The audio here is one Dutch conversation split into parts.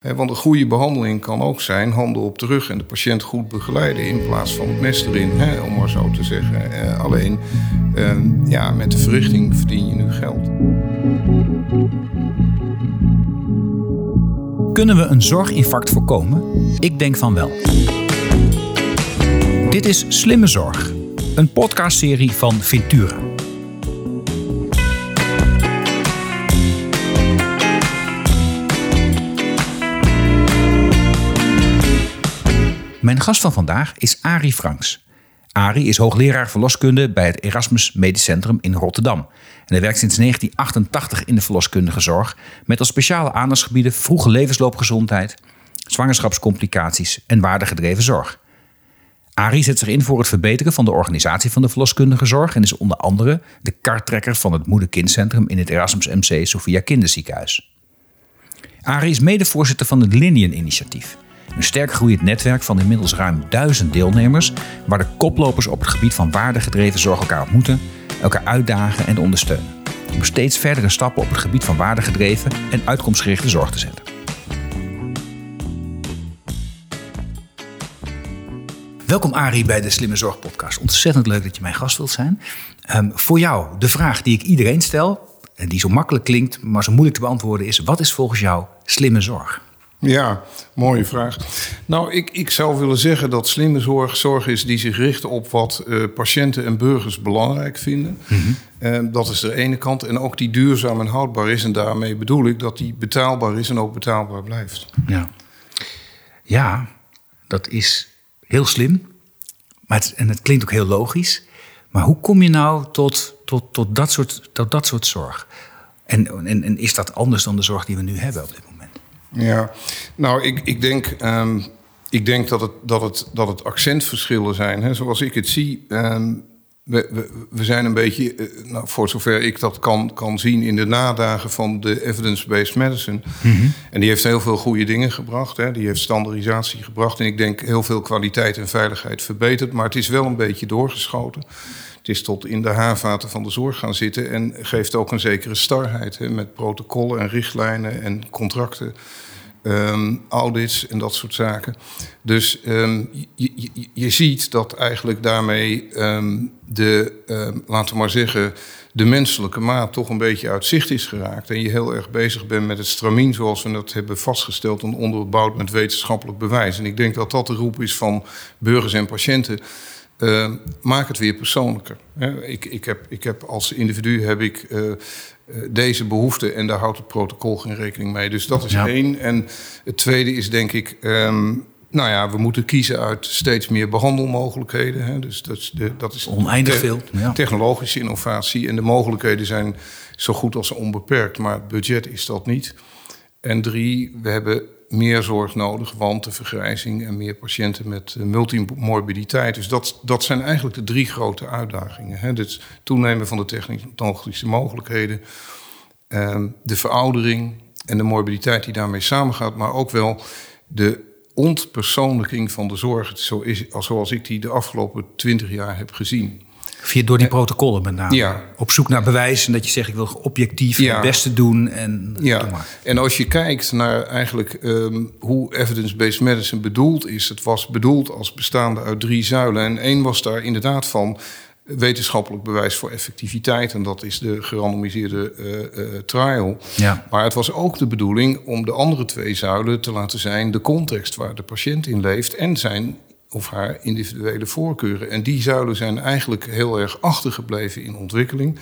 Want een goede behandeling kan ook zijn handen op de rug en de patiënt goed begeleiden in plaats van het mes erin, hè, om maar zo te zeggen. Eh, alleen eh, ja, met de verrichting verdien je nu geld. Kunnen we een zorginfarct voorkomen? Ik denk van wel. Dit is Slimme Zorg, een podcastserie van Ventura. Mijn gast van vandaag is Arie Franks. Arie is hoogleraar verloskunde bij het Erasmus Medisch Centrum in Rotterdam. En hij werkt sinds 1988 in de verloskundige zorg met als speciale aandachtsgebieden vroege levensloopgezondheid, zwangerschapscomplicaties en waardegedreven zorg. Arie zet zich in voor het verbeteren van de organisatie van de verloskundige zorg en is onder andere de kartrekker van het moeder-kindcentrum in het Erasmus MC Sophia Kinderziekenhuis. Arie is medevoorzitter van het Linien Initiatief. Een sterk groeiend netwerk van inmiddels ruim duizend deelnemers, waar de koplopers op het gebied van waardegedreven zorg elkaar ontmoeten, elkaar uitdagen en ondersteunen. Om steeds verdere stappen op het gebied van waardegedreven en uitkomstgerichte zorg te zetten. Welkom Arie bij de Slimme Zorg Podcast. Ontzettend leuk dat je mijn gast wilt zijn. Um, voor jou de vraag die ik iedereen stel, en die zo makkelijk klinkt, maar zo moeilijk te beantwoorden is: wat is volgens jou slimme zorg? Ja, mooie vraag. Nou, ik, ik zou willen zeggen dat slimme zorg zorg is die zich richt op wat uh, patiënten en burgers belangrijk vinden. Mm -hmm. dat is de ene kant. En ook die duurzaam en houdbaar is. En daarmee bedoel ik dat die betaalbaar is en ook betaalbaar blijft. Ja, ja dat is heel slim. Maar het, en het klinkt ook heel logisch. Maar hoe kom je nou tot, tot, tot, dat, soort, tot dat soort zorg? En, en, en is dat anders dan de zorg die we nu hebben op dit moment? Ja, nou, ik, ik denk. Um, ik denk dat het, dat het, dat het accentverschillen zijn. Hè. Zoals ik het zie, um, we, we, we, zijn een beetje, uh, nou, voor zover ik dat kan, kan zien, in de nadagen van de evidence-based medicine. Mm -hmm. En die heeft heel veel goede dingen gebracht. Hè. Die heeft standaardisatie gebracht. En ik denk heel veel kwaliteit en veiligheid verbeterd. Maar het is wel een beetje doorgeschoten. Het is tot in de haarvaten van de zorg gaan zitten en geeft ook een zekere starheid hè, met protocollen en richtlijnen en contracten. Um, audits en dat soort zaken. Dus um, je, ziet dat eigenlijk daarmee um, de, laten we maar zeggen, de menselijke maat toch een beetje uit zicht is geraakt. En je heel erg bezig bent met het stramien zoals we dat hebben vastgesteld en onderbouwd met wetenschappelijk bewijs. En ik denk dat dat de roep is van burgers en patiënten. Uh, maak het weer persoonlijker. Ik, ik, heb, ik heb als individu heb ik uh, deze behoefte en daar houdt het protocol geen rekening mee. Dus dat is ja. één. En het tweede is denk ik, um, nou ja, we moeten kiezen uit steeds meer behandelmogelijkheden. Hè. Dus dat is, de, dat is oneindig veel. Ja. Technologische innovatie en de mogelijkheden zijn zo goed als onbeperkt, maar het budget is dat niet. En drie, we hebben meer zorg nodig, want de vergrijzing en meer patiënten met multimorbiditeit. Dus dat, dat zijn eigenlijk de drie grote uitdagingen. Het toenemen van de technologische mogelijkheden, eh, de veroudering en de morbiditeit die daarmee samengaat, maar ook wel de ontpersoonlijking van de zorg, zo is, zoals ik die de afgelopen twintig jaar heb gezien. Via door die protocollen met name. Ja. Op zoek naar bewijs en dat je zegt ik wil objectief ja. het beste doen. En, ja. en als je kijkt naar eigenlijk um, hoe evidence-based medicine bedoeld is. Het was bedoeld als bestaande uit drie zuilen. En één was daar inderdaad van wetenschappelijk bewijs voor effectiviteit. En dat is de gerandomiseerde uh, uh, trial. Ja. Maar het was ook de bedoeling om de andere twee zuilen te laten zijn... de context waar de patiënt in leeft en zijn of haar individuele voorkeuren. En die zuilen zijn eigenlijk heel erg achtergebleven in ontwikkeling.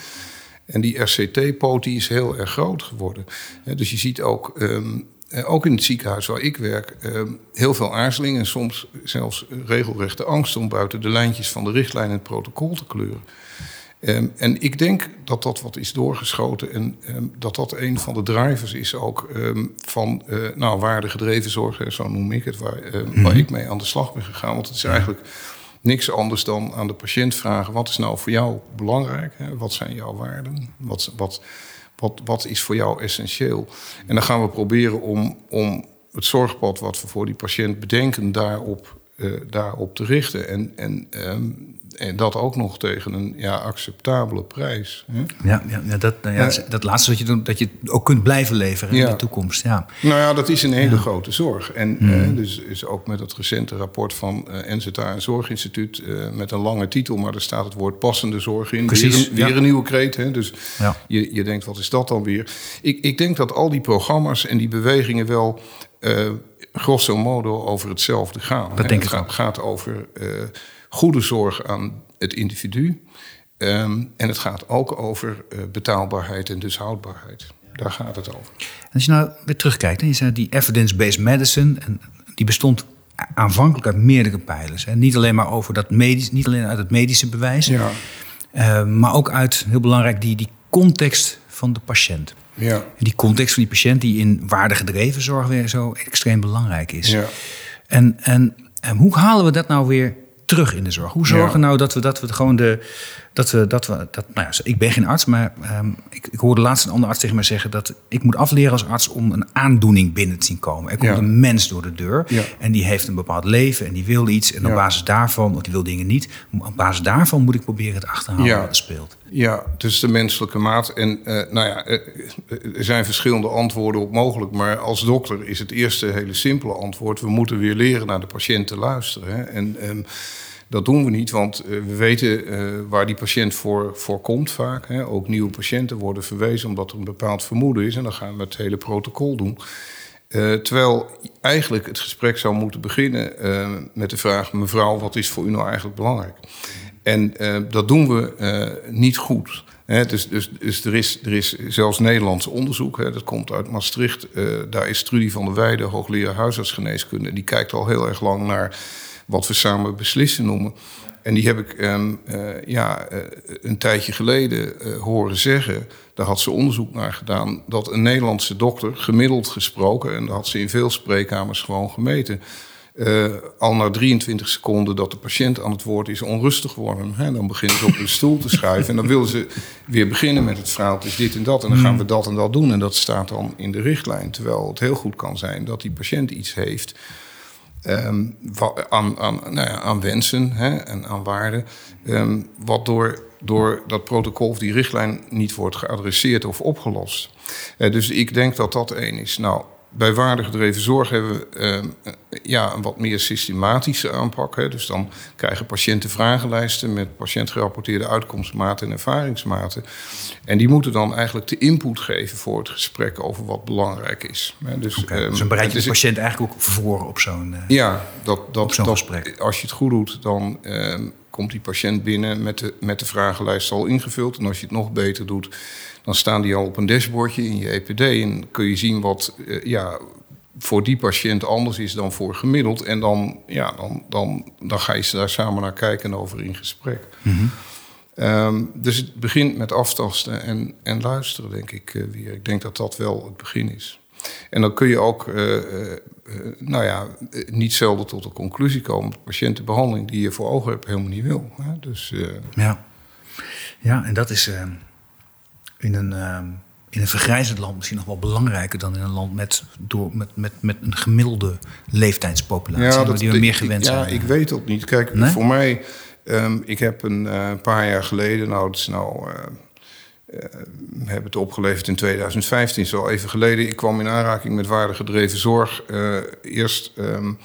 En die RCT-poot is heel erg groot geworden. Dus je ziet ook, um, ook in het ziekenhuis waar ik werk, um, heel veel aarzeling en soms zelfs regelrechte angst om buiten de lijntjes van de richtlijn en het protocol te kleuren. Um, en ik denk dat dat wat is doorgeschoten en um, dat dat een van de drivers is ook um, van uh, nou, waardegedreven zorg, zo noem ik het, waar, mm waar ik mee aan de slag ben gegaan. Want het is eigenlijk niks anders dan aan de patiënt vragen: wat is nou voor jou belangrijk? Hè? Wat zijn jouw waarden? Wat, wat, wat, wat is voor jou essentieel? En dan gaan we proberen om, om het zorgpad wat we voor die patiënt bedenken, daarop uh, daarop te richten. En, en, ehm, en dat ook nog tegen een ja, acceptabele prijs. Hè? Ja, ja, ja, dat, nou ja, dat laatste wat je doet, dat je ook kunt blijven leveren in de toekomst. Ja. Nou ja, dat is een hele grote zorg. En mm. dus is ook met het recente rapport van uh, NZA en Zorginstituut... Uh, met een lange titel, maar er staat het woord passende zorg in. Precies, weer, weer een nieuwe kreet. Hè? Dus je, je denkt, wat is dat dan weer? Ik, ik denk dat al die programma's en die bewegingen wel... Uh, grosso modo over hetzelfde gaan. Dat denk het ik gaat, over goede zorg aan het individu. Um, en het gaat ook over uh, betaalbaarheid en dus houdbaarheid. Daar gaat het over. als je nou weer terugkijkt, en je zei die evidence-based medicine, en die bestond aanvankelijk uit meerdere pijlers. Hè? Niet alleen maar over dat medisch, niet alleen uit het medische bewijs, ja. uh, maar ook uit, heel belangrijk, die, die context van de patiënt. Ja. En die context van die patiënt die in waardegedreven zorg weer zo extreem belangrijk is. Ja. En, en, en hoe halen we dat nou weer terug in de zorg? Hoe zorgen nou dat we, dat we gewoon de. Dat we, dat we, dat, nou ja, ik ben geen arts, maar um, ik, ik hoorde laatst een andere arts tegen mij zeggen dat ik moet afleren als arts om een aandoening binnen te zien komen. Er komt een mens door de deur en die heeft een bepaald leven en die wil iets. En op basis daarvan, of die wil dingen niet, op basis daarvan moet ik proberen te achterhalen wat er speelt. Ja, dus de menselijke maat. En uh, nou ja, uh, er zijn verschillende antwoorden op mogelijk. Maar als dokter is het eerste hele simpele antwoord: we moeten weer leren naar de patiënt te luisteren. Hè? En um, dat doen we niet, want uh, we weten waar die patiënt voor, voor komt vaak. Hè? Ook nieuwe patiënten worden verwezen omdat er een bepaald vermoeden is. En dan gaan we het hele protocol doen. terwijl eigenlijk het gesprek zou moeten beginnen met de vraag: mevrouw, wat is voor u nou eigenlijk belangrijk? En dat doen we niet goed. Dus, dus, dus er, is, er is zelfs Nederlands onderzoek, dat komt uit Maastricht. Daar is Trudy van der Weijden, hoogleraar huisartsgeneeskunde. Die kijkt al heel erg lang naar wat we samen beslissen noemen. En die heb ik um, ja, een tijdje geleden horen zeggen. Daar had ze onderzoek naar gedaan. Dat een Nederlandse dokter, gemiddeld gesproken, en dat had ze in veel spreekkamers gewoon gemeten al na 23 seconden dat de patiënt aan het woord is onrustig worden. Hè, dan beginnen ze op hun stoel te schuiven. En dan willen ze weer beginnen met het verhaal. Het is dit en dat. En dan gaan we dat en dat doen. En dat staat dan in de richtlijn. Terwijl het heel goed kan zijn dat die patiënt iets heeft. Um, aan, aan, nou aan wensen hè, en aan waarden. Um, wat door, door dat protocol of die richtlijn niet wordt geadresseerd of opgelost. Uh, dus ik denk dat dat één is. Nou, bij waardegedreven zorg hebben we uh, ja, een wat meer systematische aanpak. Hè. Dus dan krijgen patiënten vragenlijsten met patiëntgerapporteerde uitkomstmaten en ervaringsmaten. En die moeten dan eigenlijk de input geven voor het gesprek over wat belangrijk is. Dus, okay, um, dus dan bereid je de patiënt eigenlijk ook voor op zo'n uh, Ja, dat, dat, dat, gesprek. Als je het goed doet, dan uh, komt die patiënt binnen met de, met de vragenlijst al ingevuld. En als je het nog beter doet dan staan die al op een dashboardje in je EPD en kun je zien wat uh, ja, voor die patiënt anders is dan voor gemiddeld. En dan, ja, dan, dan, dan ga je daar samen naar kijken en over in gesprek. Mm -hmm. um, dus het begint met aftasten en, en luisteren, denk ik uh, weer. Ik denk dat dat wel het begin is. En dan kun je ook, uh, nou ja, niet zelden tot de conclusie komen... dat patiëntenbehandeling die je voor ogen hebt helemaal niet wil. Hè? Dus, ja. ja, en dat is in een, uh, in een vergrijzend land misschien nog wel belangrijker dan in een land met, door, met, met, met een gemiddelde leeftijdspopulatie, ja, dat, die we meer gewend ja, zijn. Ja, ik weet dat niet. Kijk, voor mij, um, ik heb een uh, paar jaar geleden, nou, het is nou. Uh, hebben het opgeleverd in 2015, zo even geleden. Ik kwam in aanraking met waardegedreven zorg. eerst um,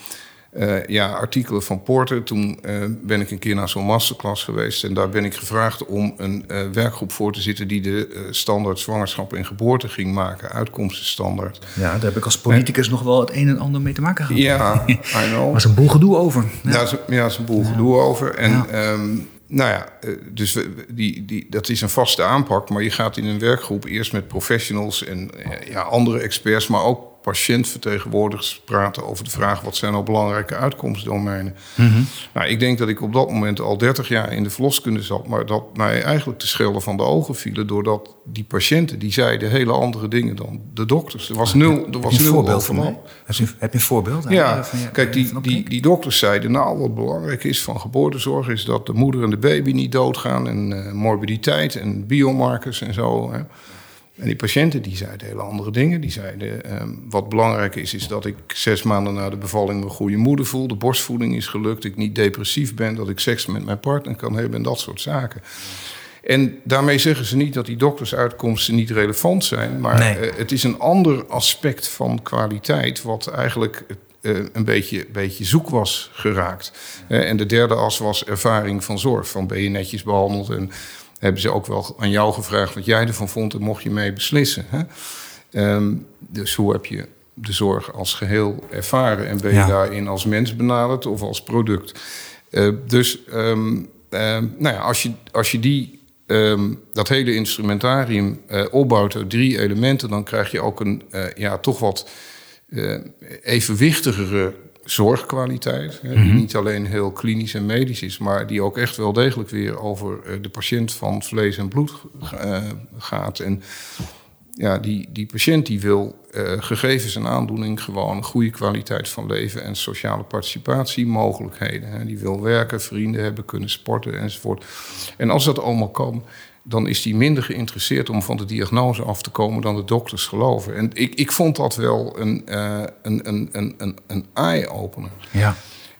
uh, ja, artikelen van Porter. Toen uh, ben ik een keer naar zo'n masterclass geweest. En daar ben ik gevraagd om een uh, werkgroep voor te zitten... die de standaard zwangerschap en geboorte ging maken. Uitkomstenstandaard. Ja, daar heb ik als politicus nog wel het een en ander mee te maken gehad. Ja, I know. Was een boel gedoe over. Ja, ja er is een boel ja. gedoe over. En ja. um, nou ja, dus die, die, dat is een vaste aanpak. Maar je gaat in een werkgroep eerst met professionals en ja, andere experts... maar ook patiëntvertegenwoordigers praten over de vraag wat zijn nou belangrijke uitkomstdomeinen. Mm Nou, ik denk dat ik op dat moment al 30 jaar in de verloskunde zat, maar dat mij eigenlijk de schelden van de ogen vielen doordat die patiënten die zeiden hele andere dingen dan de dokters. Er was nul, er was nul voorbeeld van mij. Heb je, heb je een voorbeeld? Ja, van je, kijk, die, die, die dokters zeiden nou wat belangrijk is van geboortezorg is dat de moeder en de baby niet doodgaan en uh, morbiditeit en biomarkers en zo. Hè. En die patiënten die zeiden hele andere dingen. Die zeiden, ehm, wat belangrijk is, is dat ik zes maanden na de bevalling me goede moeder voel. De borstvoeding is gelukt, ik niet depressief ben, dat ik seks met mijn partner kan hebben en dat soort zaken. En daarmee zeggen ze niet dat die doktersuitkomsten niet relevant zijn. Maar eh, het is een ander aspect van kwaliteit, wat eigenlijk uh, een beetje, beetje zoek was geraakt. Uh, en de derde as was ervaring van zorg. Van ben je netjes behandeld en hebben ze ook wel aan jou gevraagd wat jij ervan vond en mocht je mee beslissen. Hè? Um, dus hoe heb je de zorg als geheel ervaren en ben je ja. daarin als mens benaderd of als product? Uh, dus um, nou ja, als, je, als je die dat hele instrumentarium uh, opbouwt uit drie elementen, dan krijg je ook een uh, ja, toch wat evenwichtigere zorgkwaliteit. Hè, Die mhm. niet alleen heel klinisch en medisch is, maar die ook echt wel degelijk weer over de patiënt van vlees en bloed gaat. En ja, die, die patiënt die wil uh, gegevens en aandoening gewoon een goede kwaliteit van leven en sociale participatiemogelijkheden. Hè. Die wil werken, vrienden hebben, kunnen sporten enzovoort. En als dat allemaal kan, dan is die minder geïnteresseerd om van de diagnose af te komen dan de dokters geloven. En ik, ik vond dat wel een, uh, een, een, een, een eye-opener. Ja.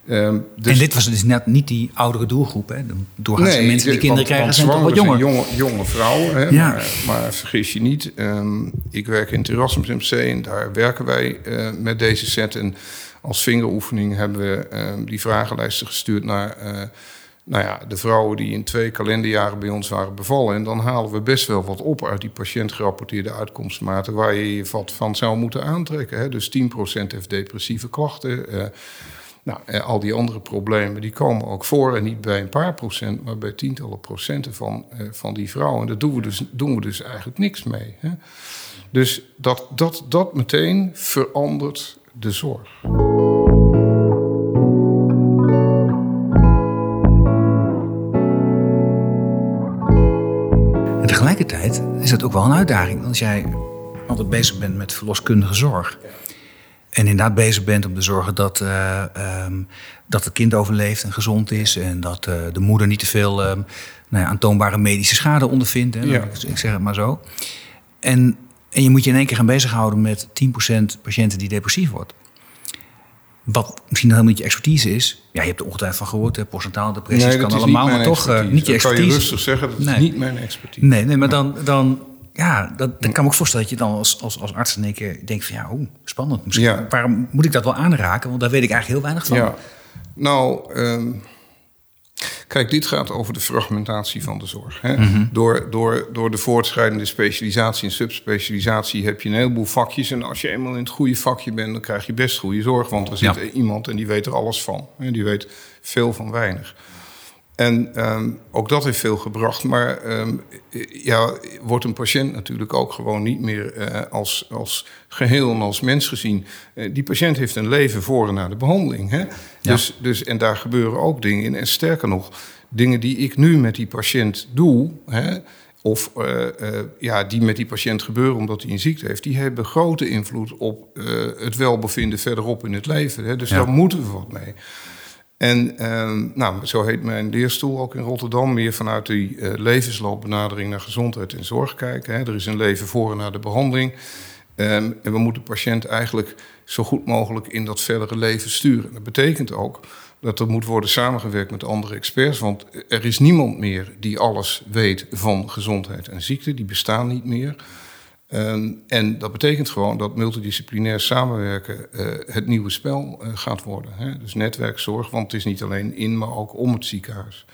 Um, dus en dit was dus net niet die oudere doelgroep. Hè? Doorgaans nee, mensen die kinderen krijgen zijn toch wat jonger. Jonge, jonge vrouwen. Hè? Ja. Maar, maar, vergis je niet, um, ik werk in het Erasmus MC en daar werken wij uh, met deze set. En als vingeroefening hebben we uh, die vragenlijsten gestuurd naar uh, nou ja, de vrouwen die in twee kalenderjaren bij ons waren bevallen. En dan halen we best wel wat op uit die patiëntgerapporteerde uitkomstmaten waar je je wat van zou moeten aantrekken. Hè? Dus 10% heeft depressieve klachten. Nou, eh, al die andere problemen die komen ook voor. En niet bij een paar procent, maar bij tientallen procenten van, eh, van die vrouwen. En daar doen we dus, doen we dus eigenlijk niks mee. Hè? Dus dat, dat, dat meteen verandert de zorg. Ook wel een uitdaging. Als jij altijd bezig bent met verloskundige zorg. En inderdaad bezig bent om te zorgen dat, uh, um, dat het kind overleeft en gezond is. En dat uh, de moeder niet te veel um, nou ja, aantoonbare medische schade ondervindt. Hè, ja. ik, zeg het maar zo. En, en je moet je in één keer gaan bezighouden met 10% patiënten die depressief wordt. Wat misschien helemaal niet je expertise is. Ja, je hebt er ongetwijfeld van gehoord. Hè, postnatale depressies nee, kan allemaal, maar toch uh, niet je expertise. kan je rustig zeggen, dat is niet mijn expertise. Nee, nee maar dan, dan ja, dat, dan kan ik me voorstellen dat je dan als, als, als arts in één keer denkt van ja, oh, spannend. Misschien, Waarom moet ik dat wel aanraken? Want daar weet ik eigenlijk heel weinig van. Ja. Nou, um, kijk, dit gaat over de fragmentatie van de zorg. Hè? Mm -hmm. door, door, door de voortschrijdende specialisatie en subspecialisatie heb je een heleboel vakjes. En als je eenmaal in het goede vakje bent, dan krijg je best goede zorg. Want er zit ja. iemand en die weet er alles van. Hè? Die weet veel van weinig. En um, ook dat heeft veel gebracht. Maar um, ja, wordt een patiënt natuurlijk ook gewoon niet meer uh, als, als geheel en als mens gezien. Uh, die patiënt heeft een leven voor en na de behandeling. Hè? Ja. Dus, dus, en daar gebeuren ook dingen in. En sterker nog, dingen die ik nu met die patiënt doe. Hè, of uh, ja, die met die patiënt gebeuren omdat hij een ziekte heeft, die hebben grote invloed op het welbevinden verderop in het leven. Hè? Dus ja. daar moeten we wat mee. En uh, nou, zo heet mijn leerstoel ook in Rotterdam. Meer vanuit die uh, levensloopbenadering naar gezondheid en zorg kijken. Hè. Er is een leven voor en na de behandeling. Um, en we moeten de patiënt eigenlijk zo goed mogelijk in dat verdere leven sturen. Dat betekent ook dat er moet worden samengewerkt met andere experts. Want er is niemand meer die alles weet van gezondheid en ziekte. Die bestaan niet meer. Um, en dat betekent gewoon dat multidisciplinair samenwerken uh, het nieuwe spel uh, gaat worden. Hè? Dus netwerkzorg, want het is niet alleen in, maar ook om het ziekenhuis.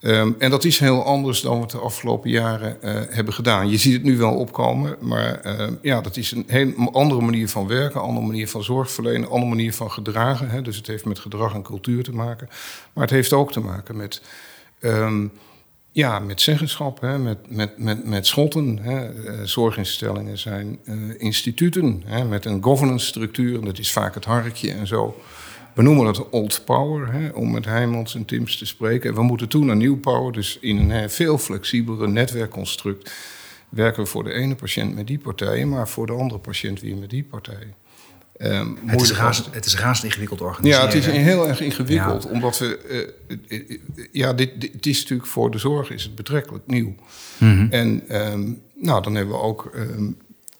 Um, en dat is heel anders dan we het de afgelopen jaren uh, hebben gedaan. Je ziet het nu wel opkomen, maar ja, dat is een heel andere manier van werken, andere manier van zorg verlenen, andere manier van gedragen. Hè? Dus het heeft met gedrag en cultuur te maken. Maar het heeft ook te maken met. Ja, met zeggenschap, hè, met, met, met, met schotten. Hè. Uh, zorginstellingen zijn uh, instituten hè, met een governance structuur. Dat is vaak het harkje en zo. We noemen dat old power, hè, om met Heijmans en Tims te spreken. En we moeten toe naar new power, dus in een veel flexibelere netwerkconstruct... werken we voor de ene patiënt met die partij, maar voor de andere patiënt weer met die partij. Ehm, Het is, razend, het is razend ingewikkeld organiseren. ja, het is heel erg ingewikkeld. Ja. Omdat we. eh, eh, eh, ja, dit, dit, is natuurlijk voor de zorg is het betrekkelijk nieuw. Mhm. En ehm, nou, dan hebben we ook ehm,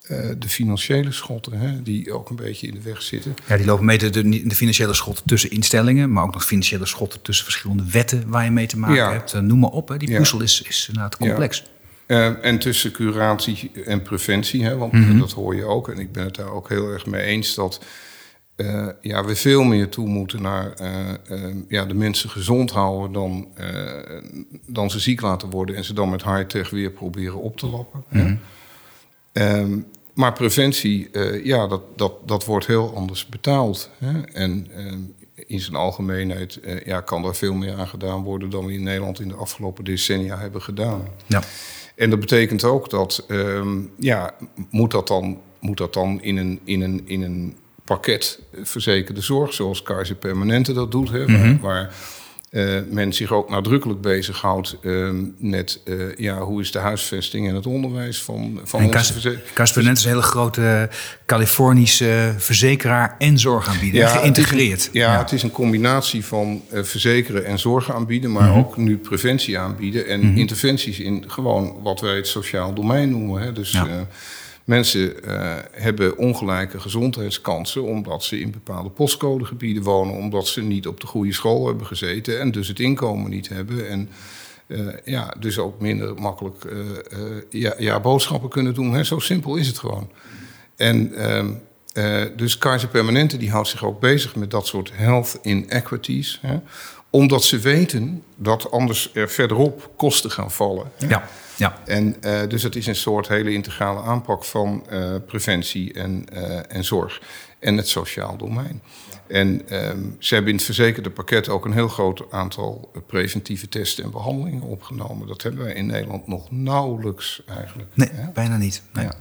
eh, de financiële schotten, hè, die ook een beetje in de weg zitten. Ja, die lopen mee de, de, de financiële schotten tussen instellingen, maar ook nog financiële schotten tussen verschillende wetten waar je mee te maken Ja. hebt. Eh, noem maar op, hè. die Ja. puzzel is, is inderdaad complex. Eh, en tussen curatie en preventie, hè, want Mhm. dat hoor je ook. En ik ben het daar ook heel erg mee eens dat eh, ja, we veel meer toe moeten naar eh, ja, de mensen gezond houden dan, dan ze ziek laten worden en ze dan met high-tech weer proberen op te lappen. hè. Mhm. Ehm, maar preventie, ja, dat, dat, dat wordt heel anders betaald. Hè? En in zijn algemeenheid ja, kan daar veel meer aan gedaan worden dan we in Nederland in de afgelopen decennia hebben gedaan. Ja. En dat betekent ook dat, ehm, ja, moet dat dan, moet dat dan in, een, in, een, in een pakket verzekerde zorg, zoals Kaiser Permanente dat doet, hè, waar, waar eh, men zich ook nadrukkelijk bezighoudt ehm, met eh, ja, hoe is de huisvesting en het onderwijs van, van En onze Cas- verze- Caspernet is een hele grote Californische verzekeraar en zorgaanbieder. het is een- geïntegreerd. ja, het is een combinatie van eh, verzekeren en zorg aanbieden, maar Mhm. ook nu preventie aanbieden en interventies in gewoon wat wij het sociaal domein noemen. Hè. Dus Ja. Mensen eh, hebben ongelijke gezondheidskansen omdat ze in bepaalde postcodegebieden wonen, omdat ze niet op de goede school hebben gezeten en dus het inkomen niet hebben. En eh, ja, dus ook minder makkelijk eh, ja, ja, boodschappen kunnen doen. Hè. Zo simpel is het gewoon. En ehm, eh, dus Kaiser Permanente die houdt zich ook bezig met dat soort health inequities. Hè, omdat ze weten dat anders er verderop kosten gaan vallen. hè. Ja, ja. En eh, dus het is een soort hele integrale aanpak van eh, preventie en, eh, en zorg. En het sociaal domein. En ehm, ze hebben in het verzekerde pakket ook een heel groot aantal preventieve testen en behandelingen opgenomen. Dat hebben wij in Nederland nog nauwelijks eigenlijk. Nee, hè. bijna niet. Nee. Ja.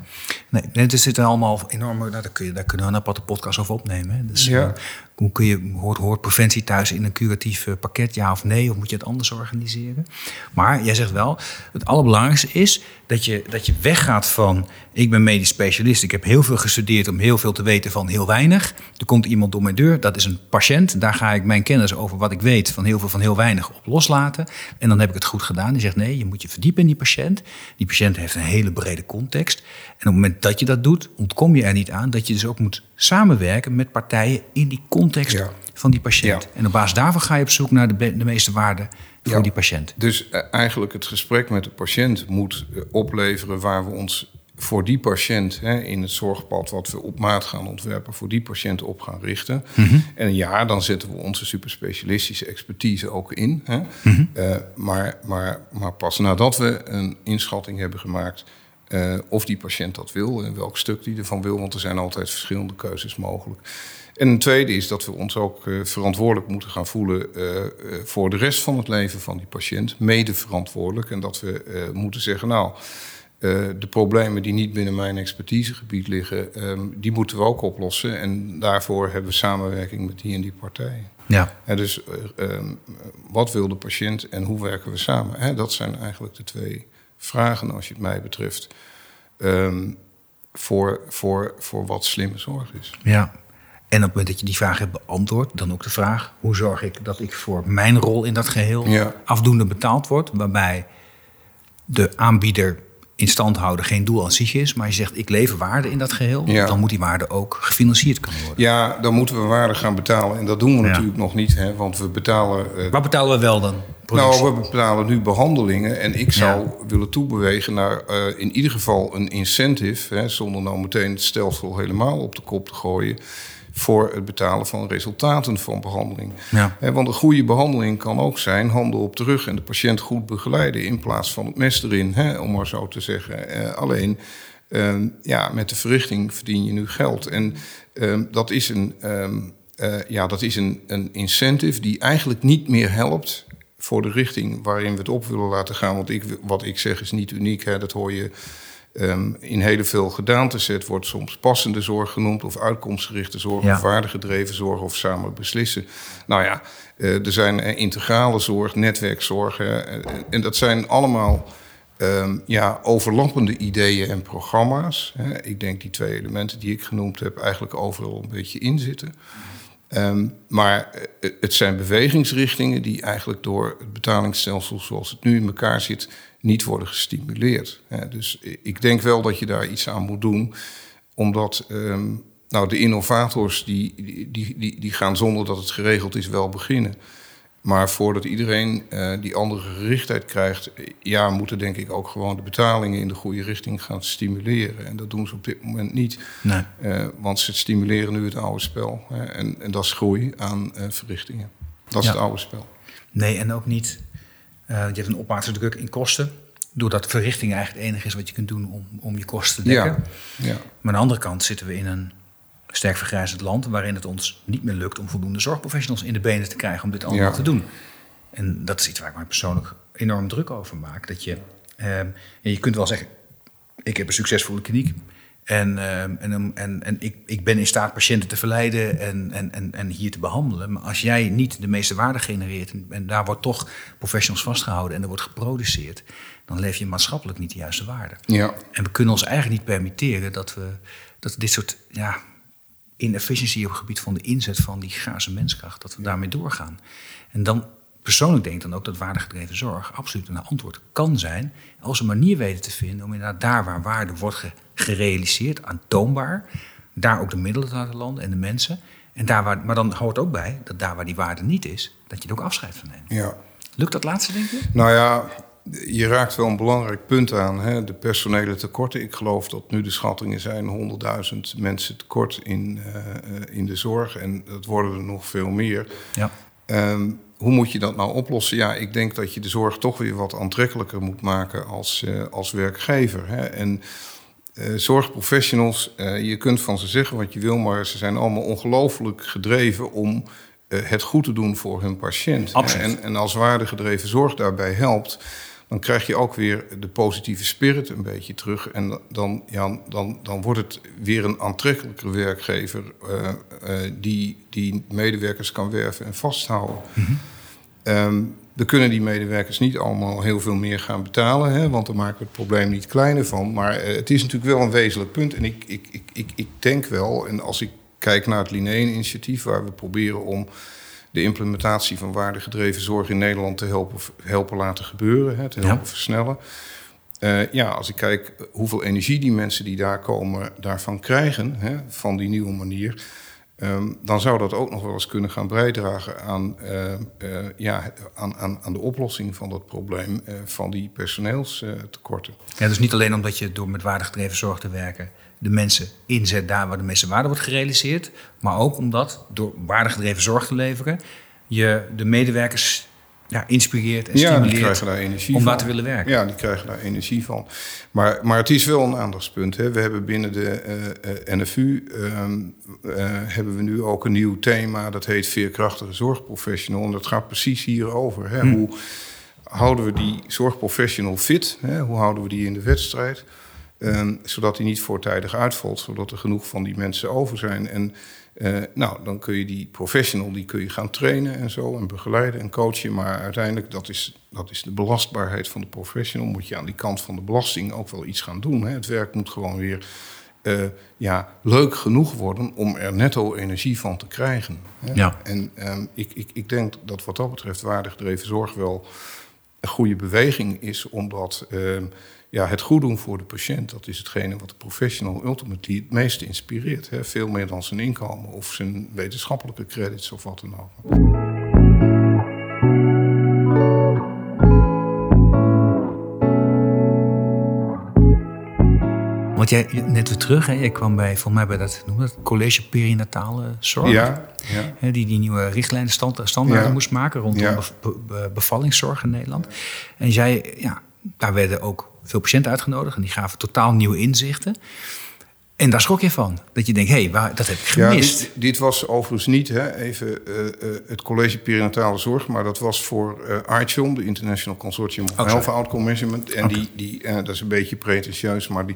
Nee, nee, er zitten allemaal enorme... Nou, daar, kun je, daar kunnen we een aparte podcast over opnemen. Hè. Dus, Ja. Hoe kun je, hoort, hoort preventie thuis in een curatief eh, pakket, ja of nee? Of moet je het anders organiseren? Maar jij zegt wel, het allerbelangrijkste is dat je, dat je weggaat van... ik ben medisch specialist, ik heb heel veel gestudeerd... om heel veel te weten van heel weinig. Er komt iemand door mijn deur, dat is een patiënt. Daar ga ik mijn kennis over wat ik weet van heel veel van heel weinig op loslaten. En dan heb ik het goed gedaan. Die zegt nee, je moet je verdiepen in die patiënt. Die patiënt heeft een hele brede context. En op het moment dat je dat doet, ontkom je er niet aan... dat je dus ook moet samenwerken met partijen in die context Ja. van die patiënt. Ja. En op basis daarvan ga je op zoek naar de, de meeste waarde voor Ja. die patiënt. Dus eh, eigenlijk het gesprek met de patiënt moet eh, opleveren waar we ons voor die patiënt hè, in het zorgpad wat we op maat gaan ontwerpen, voor die patiënt op gaan richten. En ja, dan zetten we onze superspecialistische expertise ook in. Hè. Eh, maar, maar, maar pas nadat we een inschatting hebben gemaakt eh, of die patiënt dat wil en welk stuk die ervan wil, want er zijn altijd verschillende keuzes mogelijk. En een tweede is dat we ons ook eh, verantwoordelijk moeten gaan voelen eh, voor de rest van het leven van die patiënt, mede verantwoordelijk. En dat we moeten zeggen, nou, de problemen die niet binnen mijn expertisegebied liggen, ehm, die moeten we ook oplossen. En daarvoor hebben we samenwerking met die en die partijen. Ja. Hè, dus eh, ehm, wat wil de patiënt en hoe werken we samen? Hè, dat zijn eigenlijk de twee vragen, als je het mij betreft, ehm, voor, voor, voor wat slimme zorg is. Ja. En op het moment dat je die vraag hebt beantwoord, dan ook de vraag: hoe zorg ik dat ik voor mijn rol in dat geheel Ja. afdoende betaald word? Waarbij de aanbieder in stand houden geen doel aan zich is, maar je zegt: ik lever waarde in dat geheel. Ja. Dan moet die waarde ook gefinancierd kunnen worden. Ja, dan moeten we waarde gaan betalen. En dat doen we Ja. natuurlijk nog niet, hè, want we betalen. Wat betalen we wel dan? Productie? nou, we betalen nu behandelingen. En ik zou willen toebewegen naar eh, in ieder geval een incentive, hè, zonder nou meteen het stelsel helemaal op de kop te gooien. Voor het betalen van resultaten van behandeling. Ja. Hè, want een goede behandeling kan ook zijn handen op de rug en de patiënt goed begeleiden in plaats van het mes erin, hè, om maar zo te zeggen. Eh, alleen Ehm, ja, met de verrichting verdien je nu geld. En ehm, dat is, een, ehm, eh, ja, dat is een, een incentive die eigenlijk niet meer helpt voor de richting waarin we het op willen laten gaan. Want ik, wat ik zeg is niet uniek. Hè. Dat hoor je ehm, in hele veel gedaantes. Het wordt soms passende zorg genoemd, of uitkomstgerichte zorg, Ja. of waardegedreven zorg, of samen beslissen. Nou ja, eh, er zijn eh, integrale zorg, netwerkzorg. hè, en- dat zijn allemaal ehm, ja, overlappende ideeën en programma's. Hè. Ik denk die twee elementen die ik genoemd heb, eigenlijk overal een beetje in zitten. Ehm, maar eh, het zijn bewegingsrichtingen die eigenlijk door het betalingsstelsel zoals het nu in elkaar zit, niet worden gestimuleerd. Dus ik denk wel dat je daar iets aan moet doen, omdat ehm, nou, de innovators die, die, die, die gaan zonder dat het geregeld is wel beginnen. Maar voordat iedereen uh, die andere gerichtheid krijgt, ja, moeten denk ik ook gewoon de betalingen in de goede richting gaan stimuleren. En dat doen ze op dit moment niet. Nee. Uh, want ze stimuleren nu het oude spel. Hè, en, en dat is groei aan uh, verrichtingen. Dat is het oude spel. Nee, en ook niet. Je hebt een opwaartse druk in kosten. Doordat verrichting eigenlijk het enige is wat je kunt doen om, om je kosten te dekken. Ja. ja. Maar aan de andere kant zitten we in een sterk vergrijzend land... waarin het ons niet meer lukt om voldoende zorgprofessionals in de benen te krijgen... om dit allemaal te doen. En dat is iets waar ik mij persoonlijk enorm druk over maak. Dat je, eh, je kunt wel zeggen, ik heb een succesvolle kliniek... En, uh, en, en, en ik, ik ben in staat patiënten te verleiden en, en, en, en hier te behandelen. Maar als jij niet de meeste waarde genereert en, en, daar wordt toch professionals vastgehouden en er wordt geproduceerd, dan leef je maatschappelijk niet de juiste waarde. Ja. En we kunnen ons eigenlijk niet permitteren dat we dat dit soort ja, inefficiency op het gebied van de inzet van die gazen menskracht, dat we daarmee doorgaan. En dan persoonlijk denk ik dan ook dat waardegedreven zorg absoluut een antwoord kan zijn. Als een manier weten te vinden om inderdaad daar waar waarde wordt gerealiseerd, aantoonbaar, daar ook de middelen te laten landen en de mensen. En daar waar, maar dan hoort ook bij dat daar waar die waarde niet is, dat je er ook afscheid van neemt. Ja. Lukt dat laatste, denk je? Nou ja, je raakt wel een belangrijk punt aan, hè? de personele tekorten. Ik geloof dat nu de schattingen zijn 100.000 mensen tekort in, uh, in de zorg. En dat worden er nog veel meer. Ja. Um, hoe moet je dat nou oplossen? Ja, ik denk dat je de zorg toch weer wat aantrekkelijker moet maken als, uh, als werkgever. Hè? En uh, zorgprofessionals, je kunt van ze zeggen wat je wil, maar ze zijn allemaal ongelooflijk gedreven om het goed te doen voor hun patiënt. En, en als waardegedreven zorg daarbij helpt, dan krijg je ook weer de positieve spirit een beetje terug. En dan, ja, dan, dan wordt het weer een aantrekkelijker werkgever uh, uh, die, die medewerkers kan werven en vasthouden. Mm -hmm. we kunnen die medewerkers niet allemaal heel veel meer gaan betalen, hè, want dan maken we het probleem niet kleiner van. Maar uh, het is natuurlijk wel een wezenlijk punt. En ik, ik, ik, ik, ik denk wel, en als ik kijk naar het Lineen-initiatief, waar we proberen om de implementatie van waardegedreven zorg in Nederland te helpen, helpen laten gebeuren, hè, te helpen versnellen. Uh, ja, als ik kijk hoeveel energie die mensen die daar komen daarvan krijgen, hè, van die nieuwe manier, um, dan zou dat ook nog wel eens kunnen gaan bijdragen aan, uh, uh, ja, aan, aan, aan de oplossing van dat probleem van die personeelstekorten. Ja, dus niet alleen omdat je door met waardegedreven zorg te werken de mensen inzet daar waar de meeste waarde wordt gerealiseerd. Maar ook omdat door waardegedreven zorg te leveren, je de medewerkers ja, inspireert en stimuleert ja, krijgen daar energie om daar te willen werken. Ja, die krijgen daar energie van. Maar, maar het is wel een aandachtspunt. Hè. We hebben binnen de uh, eh, NFU ehm, uh, hebben we nu ook een nieuw thema. Dat heet veerkrachtige zorgprofessional. En dat gaat precies hierover. Hè. Hm. Hoe houden we die zorgprofessional fit? Hè? Hoe houden we die in de wedstrijd? Um, zodat hij niet voortijdig uitvalt, zodat er genoeg van die mensen over zijn. En uh, nou, dan kun je die professional die kun je gaan trainen en zo en begeleiden en coachen. Maar uiteindelijk, dat is, dat is de belastbaarheid van de professional. Moet je aan die kant van de belasting ook wel iets gaan doen. Hè? Het werk moet gewoon weer uh, ja, leuk genoeg worden om er netto energie van te krijgen. Hè? Ja. En um, ik, ik, ik denk dat wat dat betreft waardegedreven zorg wel een goede beweging is, omdat. Uh, ja, het goed doen voor de patiënt, dat is hetgene wat de professional ultimately het meeste inspireert. Hè? Veel meer dan zijn inkomen of zijn wetenschappelijke credits of wat dan ook. Want jij, net weer terug, hè, jij kwam bij, voor mij bij dat, noem dat college perinatale zorg. Ja, ja. Hè, die die nieuwe richtlijnen stand, standaarden moest maken rondom bevallingszorg in Nederland. En jij, ja, daar werden ook veel patiënten uitgenodigd en die gaven totaal nieuwe inzichten. En daar schrok je van. Dat je denkt, hé, hey, dat heb ik gemist. Ja, dit, dit was overigens niet hè, even uh, uh, het College Perinatale Zorg... maar dat was voor uh, de International Consortium of oh, Health Outcome Measurement. En okay. die, die dat is een beetje pretentieus, maar die,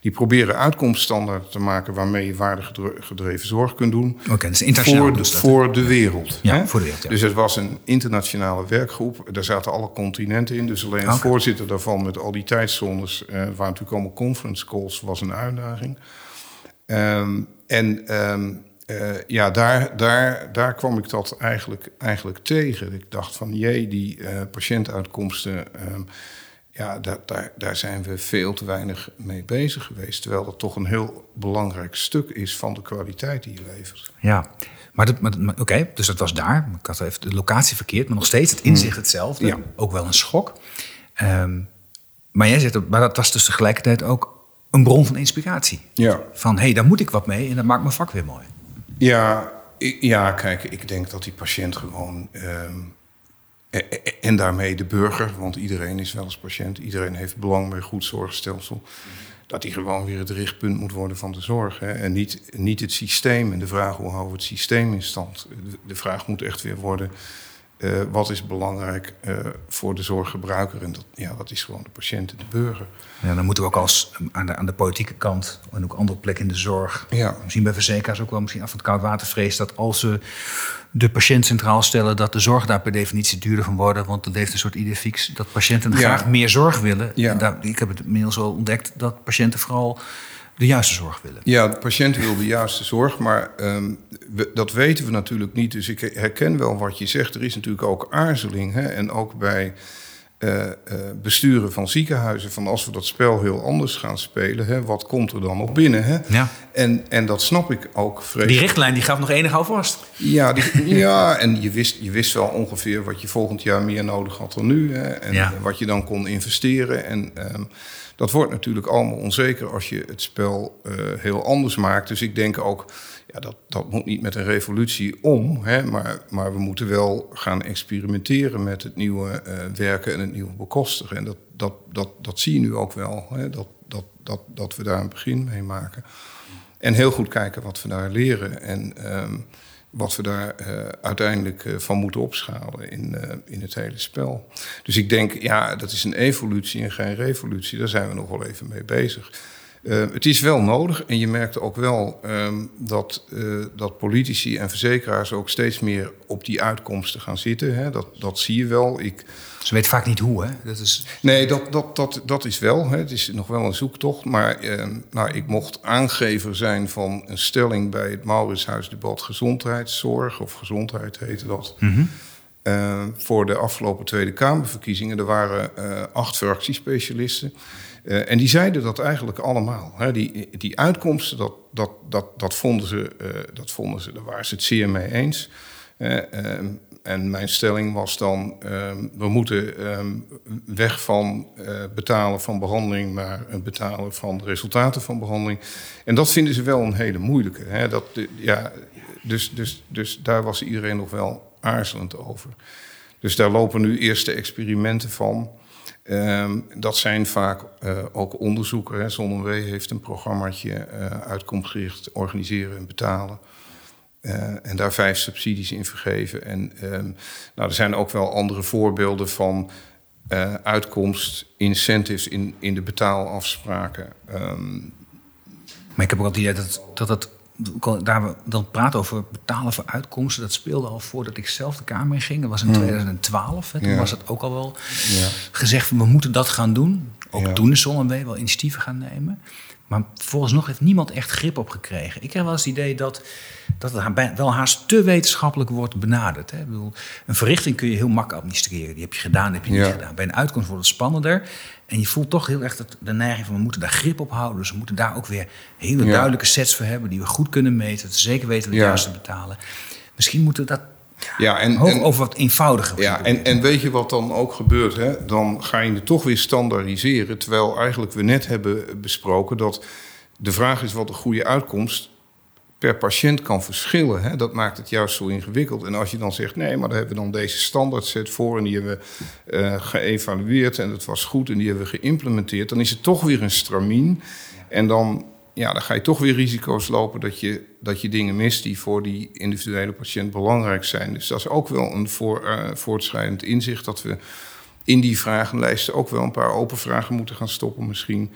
die proberen uitkomststandaarden te maken... waarmee je waardegedreven zorg kunt doen. Oké, okay, dus internationaal voor, dus voor de wereld. Ja, hè? voor de wereld, ja. Dus het was een internationale werkgroep. Daar zaten alle continenten in. Dus alleen de okay. voorzitter daarvan met al die tijdzones... waar natuurlijk allemaal conference calls, was een uitdaging... Um, en um, uh, ja, daar, daar, daar kwam ik dat eigenlijk, eigenlijk tegen. Ik dacht van, jee, die uh, patiëntuitkomsten... Um, ja, daar, daar, daar zijn we veel te weinig mee bezig geweest. Terwijl dat toch een heel belangrijk stuk is van de kwaliteit die je levert. Ja, maar, maar oké, okay, dus dat was daar. Ik had even de locatie verkeerd, maar nog steeds het inzicht hetzelfde. Ja. Ook wel een schok. Um, maar jij zegt, maar dat was dus tegelijkertijd ook een bron van inspiratie. Ja. Van hé, hey, daar moet ik wat mee en dat maakt mijn vak weer mooi. Ja, ja kijk, ik denk dat die patiënt gewoon. Um, en daarmee de burger, want iedereen is wel eens patiënt, iedereen heeft belang bij goed zorgstelsel. Dat die gewoon weer het richtpunt moet worden van de zorg. Hè? En niet, niet het systeem en de vraag hoe houden we het systeem in stand. De vraag moet echt weer worden: uh, wat is belangrijk uh, voor de zorggebruiker? En dat, ja, dat is gewoon de patiënt en de burger. Ja, dan moeten we ook als aan de, aan de politieke kant en ook andere plekken in de zorg. Ja. Misschien bij verzekeraars ook wel misschien af van het koud water vrees dat als ze de patiënt centraal stellen, dat de zorg daar per definitie duurder van wordt. Want dat heeft een soort idee fix dat patiënten Ja. graag meer zorg willen. Ja. En daar, ik heb het inmiddels al ontdekt dat patiënten vooral de juiste zorg willen. Ja, de patiënt wil de juiste zorg, maar um, we, dat weten we natuurlijk niet. Dus ik herken wel wat je zegt. Er is natuurlijk ook aarzeling. Hè? En ook bij uh, uh, besturen van ziekenhuizen... van als we dat spel heel anders gaan spelen... Hè, wat komt er dan nog binnen? Hè? Ja. En, en dat snap ik ook vreselijk. Die richtlijn die gaf nog enig houvast. Ja, die, ja en je wist, je wist wel ongeveer wat je volgend jaar meer nodig had dan nu. Hè? En Ja. wat je dan kon investeren. En um, dat wordt natuurlijk allemaal onzeker als je het spel uh, heel anders maakt. Dus ik denk ook, ja, dat, dat moet niet met een revolutie om. Hè? Maar, maar we moeten wel gaan experimenteren met het nieuwe uh, werken en het nieuwe bekostigen. En dat, dat, dat, dat zie je nu ook wel, hè? Dat, dat, dat, dat we daar een begin mee maken. En heel goed kijken wat we daar leren. En um, wat we daar uh, uiteindelijk uh, van moeten opschalen in, uh, in het hele spel. Dus ik denk, ja, dat is een evolutie en geen revolutie. Daar zijn we nog wel even mee bezig. Uh, het is wel nodig en je merkt ook wel um, dat, uh, dat politici en verzekeraars ook steeds meer op die uitkomsten gaan zitten. Hè. Dat, dat zie je wel. Ik, Ze weten vaak niet hoe, hè? Dat is... Nee, dat, dat, dat, dat is wel. Hè. Het is nog wel een zoektocht. Maar uh, nou, ik mocht aangever zijn van een stelling bij het Mauritshuisdebat Gezondheidszorg, of Gezondheid heette dat. Mm -hmm. Uh, voor de afgelopen Tweede Kamerverkiezingen. Er waren uh, acht fractiespecialisten. Uh, en die zeiden dat eigenlijk allemaal. Hè. Die, die uitkomsten, dat, dat, dat, dat, vonden ze, dat vonden ze, daar waren ze het zeer mee eens. en mijn stelling was dan, we moeten weg van betalen van behandeling naar het betalen van resultaten van behandeling. En dat vinden ze wel een hele moeilijke. Hè. Dat, ja, dus, dus, dus daar was iedereen nog wel aarzelend over. Dus daar lopen nu eerste experimenten van. Um, dat zijn vaak uh, ook onderzoeken. ZonMW heeft een programmaatje uh, uitkomstgericht organiseren en betalen. Uh, en daar vijf subsidies in vergeven. En um, nou, er zijn ook wel andere voorbeelden van uitkomst, incentives in, in de betaalafspraken. Um, maar ik heb ook het idee dat, dat het daar we dan praten over betalen voor uitkomsten, dat speelde al voordat ik zelf de Kamer in ging. Dat was in 2012. Hè. Toen Ja. was het ook al wel Ja. gezegd van we moeten dat gaan doen. Ook Ja. toen is ZonMW wel initiatieven gaan nemen. Maar vooralsnog heeft niemand echt grip op gekregen. Ik heb wel eens het idee dat, dat het wel haast te wetenschappelijk wordt benaderd. Hè. Ik bedoel, een verrichting kun je heel makkelijk administreren. Die heb je gedaan, die heb je Ja. niet gedaan. Bij een uitkomst wordt het spannender. En je voelt toch heel erg dat de neiging van we moeten daar grip op houden. Dus we moeten daar ook weer hele Ja. duidelijke sets voor hebben... die we goed kunnen meten, dat zeker weten we Ja. het juiste betalen. Misschien moeten we dat Ja, en, hoog en- wat eenvoudiger Ja, en, en weet je wat dan ook gebeurt? Hè? Dan ga je het toch weer standaardiseren. Terwijl eigenlijk we net hebben besproken dat de vraag is wat een goede uitkomst per patiënt kan verschillen. Hè? Dat maakt het juist zo ingewikkeld. En als je dan zegt, nee, maar daar hebben we dan deze standaardset voor... en die hebben we uh, geëvalueerd en dat was goed en die hebben we geïmplementeerd... dan is het toch weer een stramien. En dan, ja, dan ga je toch weer risico's lopen dat je, dat je dingen mist die voor die individuele patiënt belangrijk zijn. Dus dat is ook wel een voor, uh, voortschrijdend inzicht dat we in die vragenlijsten ook wel een paar open vragen moeten gaan stoppen, misschien.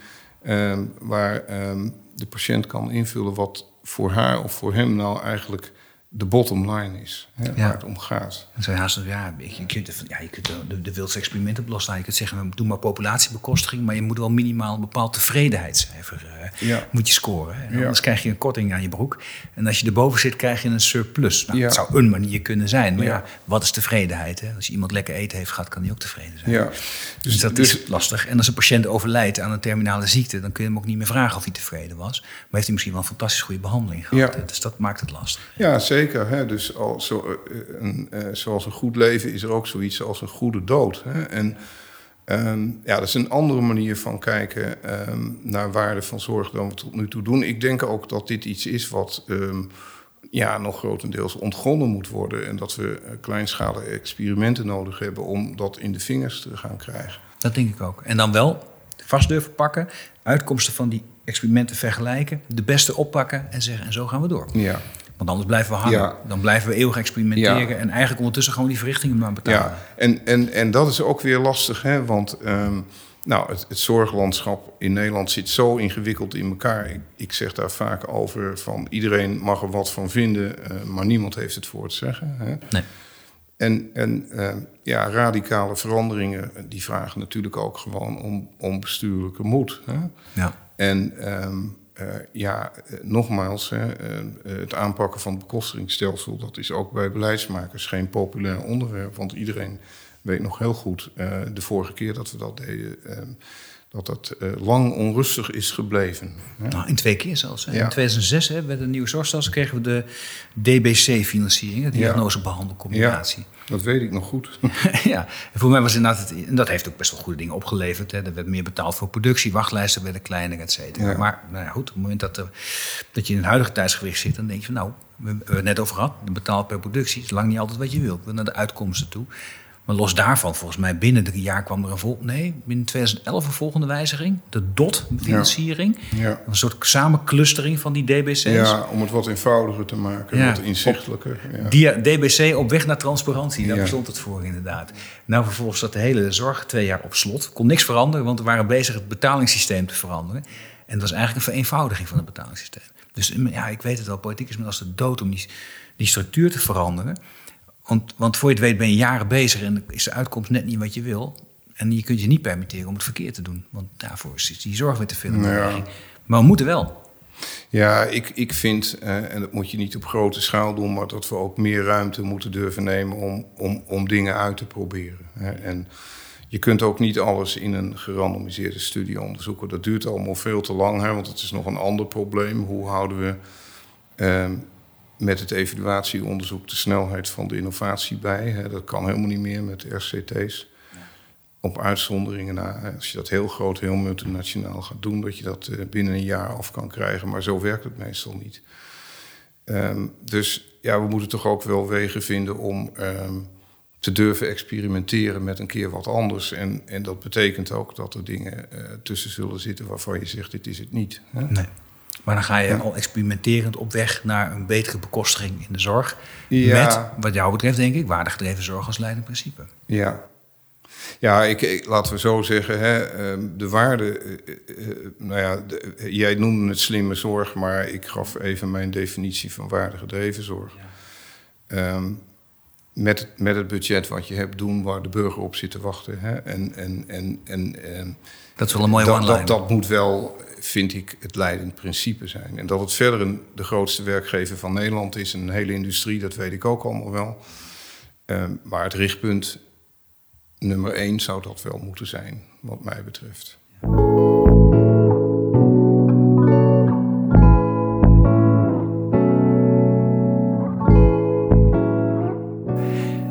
Um, waar um, de patiënt kan invullen wat voor haar of voor hem nou eigenlijk de bottom line is, hè, waar het om gaat. En zo haast, ja, je kunt, ja, je kunt de, de wildste experimenten op loslaten. Je kunt zeggen, doe maar populatiebekostiging... maar je moet wel minimaal een bepaald tevredenheidscijfer uh, moet je scoren. Anders krijg je een korting aan je broek. En als je erboven zit, krijg je een surplus. Nou, Dat zou een manier kunnen zijn. Maar ja, wat is tevredenheid? Hè? Als iemand lekker eten heeft gehad, kan hij ook tevreden zijn. Ja. Dus, dus dat dus, is lastig. En als een patiënt overlijdt aan een terminale ziekte... dan kun je hem ook niet meer vragen of hij tevreden was. Maar heeft hij misschien wel een fantastisch goede behandeling gehad. Dus dat maakt het lastig. Ja, zeker. Zeker. Hè? Dus al, zo, eh, een, uh, zoals een goed leven is er ook zoiets als een goede dood. Hè? En um, ja, dat is een andere manier van kijken um, naar waarde van zorg dan we tot nu toe doen. Ik denk ook dat dit iets is wat um, ja, nog grotendeels ontgonnen moet worden. En dat we kleinschalige experimenten nodig hebben om dat in de vingers te gaan krijgen. Dat denk ik ook. En dan wel vast durven pakken, uitkomsten van die experimenten vergelijken, de beste oppakken en zeggen: en zo gaan we door. Ja. Want anders blijven we hangen. Dan blijven we eeuwig experimenteren en eigenlijk ondertussen gewoon die verrichtingen maar betalen. Ja, en, en, en dat is ook weer lastig, hè? want um, nou, het, het, zorglandschap in Nederland zit zo ingewikkeld in elkaar. Ik, ik, zeg daar vaak over van iedereen mag er wat van vinden, uh, maar niemand heeft het voor het zeggen. Hè? Nee. En, en uh, ja, radicale veranderingen, die vragen natuurlijk ook gewoon om, om bestuurlijke moed. Hè? Ja. En um, uh, ja, uh, nogmaals, hè, uh, het aanpakken van het bekostigingsstelsel, dat is ook bij beleidsmakers geen populair onderwerp. Want iedereen weet nog heel goed, de vorige keer dat we dat deden, dat dat lang onrustig is gebleven. Hè. Nou, in twee keer zelfs. Hè. In 2006 hè, met een nieuwe zorgstelsel kregen we de DBC-financiering, de diagnosebehandelcombinatie. Ja. Dat weet ik nog goed. ja, en voor mij was inderdaad het, en dat heeft ook best wel goede dingen opgeleverd. Hè. Er werd meer betaald voor productie, wachtlijsten werden kleiner, et cetera. Maar nou ja, goed, op het moment dat, er, dat je in het huidige tijdsgewicht zit, dan denk je van nou, we hebben het net over gehad, betaald per productie is lang niet altijd wat je wilt. We naar de uitkomsten toe. Maar los daarvan, volgens mij binnen drie jaar kwam er een vol. Nee, binnen 2011 een volgende wijziging. De DOT-financiering. Ja. Een soort samenclustering van die DBC's. Ja, om het wat eenvoudiger te maken, wat inzichtelijker. Ja. DBC op weg naar transparantie, daar bestond het voor inderdaad. Nou, vervolgens zat de hele zorg twee jaar op slot. Kon niks veranderen, want we waren bezig het betalingssysteem te veranderen. En dat was eigenlijk een vereenvoudiging van het betalingssysteem. Dus ja, ik weet het wel, politiek is met als de dood om die, die structuur te veranderen. Want, want voor je het weet ben je jaren bezig en is de uitkomst net niet wat je wil. En je kunt je niet permitteren om het verkeerd te doen. Want daarvoor is die zorg weer te veel. Ja. Maar we moeten wel. Ja, ik, ik vind, eh, en dat moet je niet op grote schaal doen, maar dat we ook meer ruimte moeten durven nemen om, om, om dingen uit te proberen. En je kunt ook niet alles in een gerandomiseerde studie onderzoeken. Dat duurt allemaal veel te lang, hè, want het is nog een ander probleem. Hoe houden we eh, met het evaluatieonderzoek de snelheid van de innovatie bij. Hè. Dat kan helemaal niet meer met de RCT's. Op uitzonderingen na, als je dat heel groot, heel multinationaal gaat doen, dat je dat uh, binnen een jaar af kan krijgen. Maar zo werkt het meestal niet. Um, dus ja, we moeten toch ook wel wegen vinden om um, te durven experimenteren met een keer wat anders. En, en dat betekent ook dat er dingen uh, tussen zullen zitten waarvan je zegt: dit is het niet. Hè? Nee. Maar dan ga je al experimenterend op weg naar een betere bekostiging in de zorg. Met, wat jou betreft, denk ik, waardegedreven zorg als leidend principe. Ja, ja, ik, laten we zo zeggen, hè, ehm, de waarde. Eh, eh, eh, nou ja, jij noemde het slimme zorg, maar ik gaf even mijn definitie van waardegedreven zorg. Ja. Um, met, met het budget wat je hebt, doen waar de burger op zit te wachten. Hè? En, en, en, en, en, dat is wel een mooie dat, dat, dat moet wel vind ik het leidend principe zijn. En dat het verder een, de grootste werkgever van Nederland is, een hele industrie, dat weet ik ook allemaal wel. Uh, maar het richtpunt nummer één zou dat wel moeten zijn, wat mij betreft.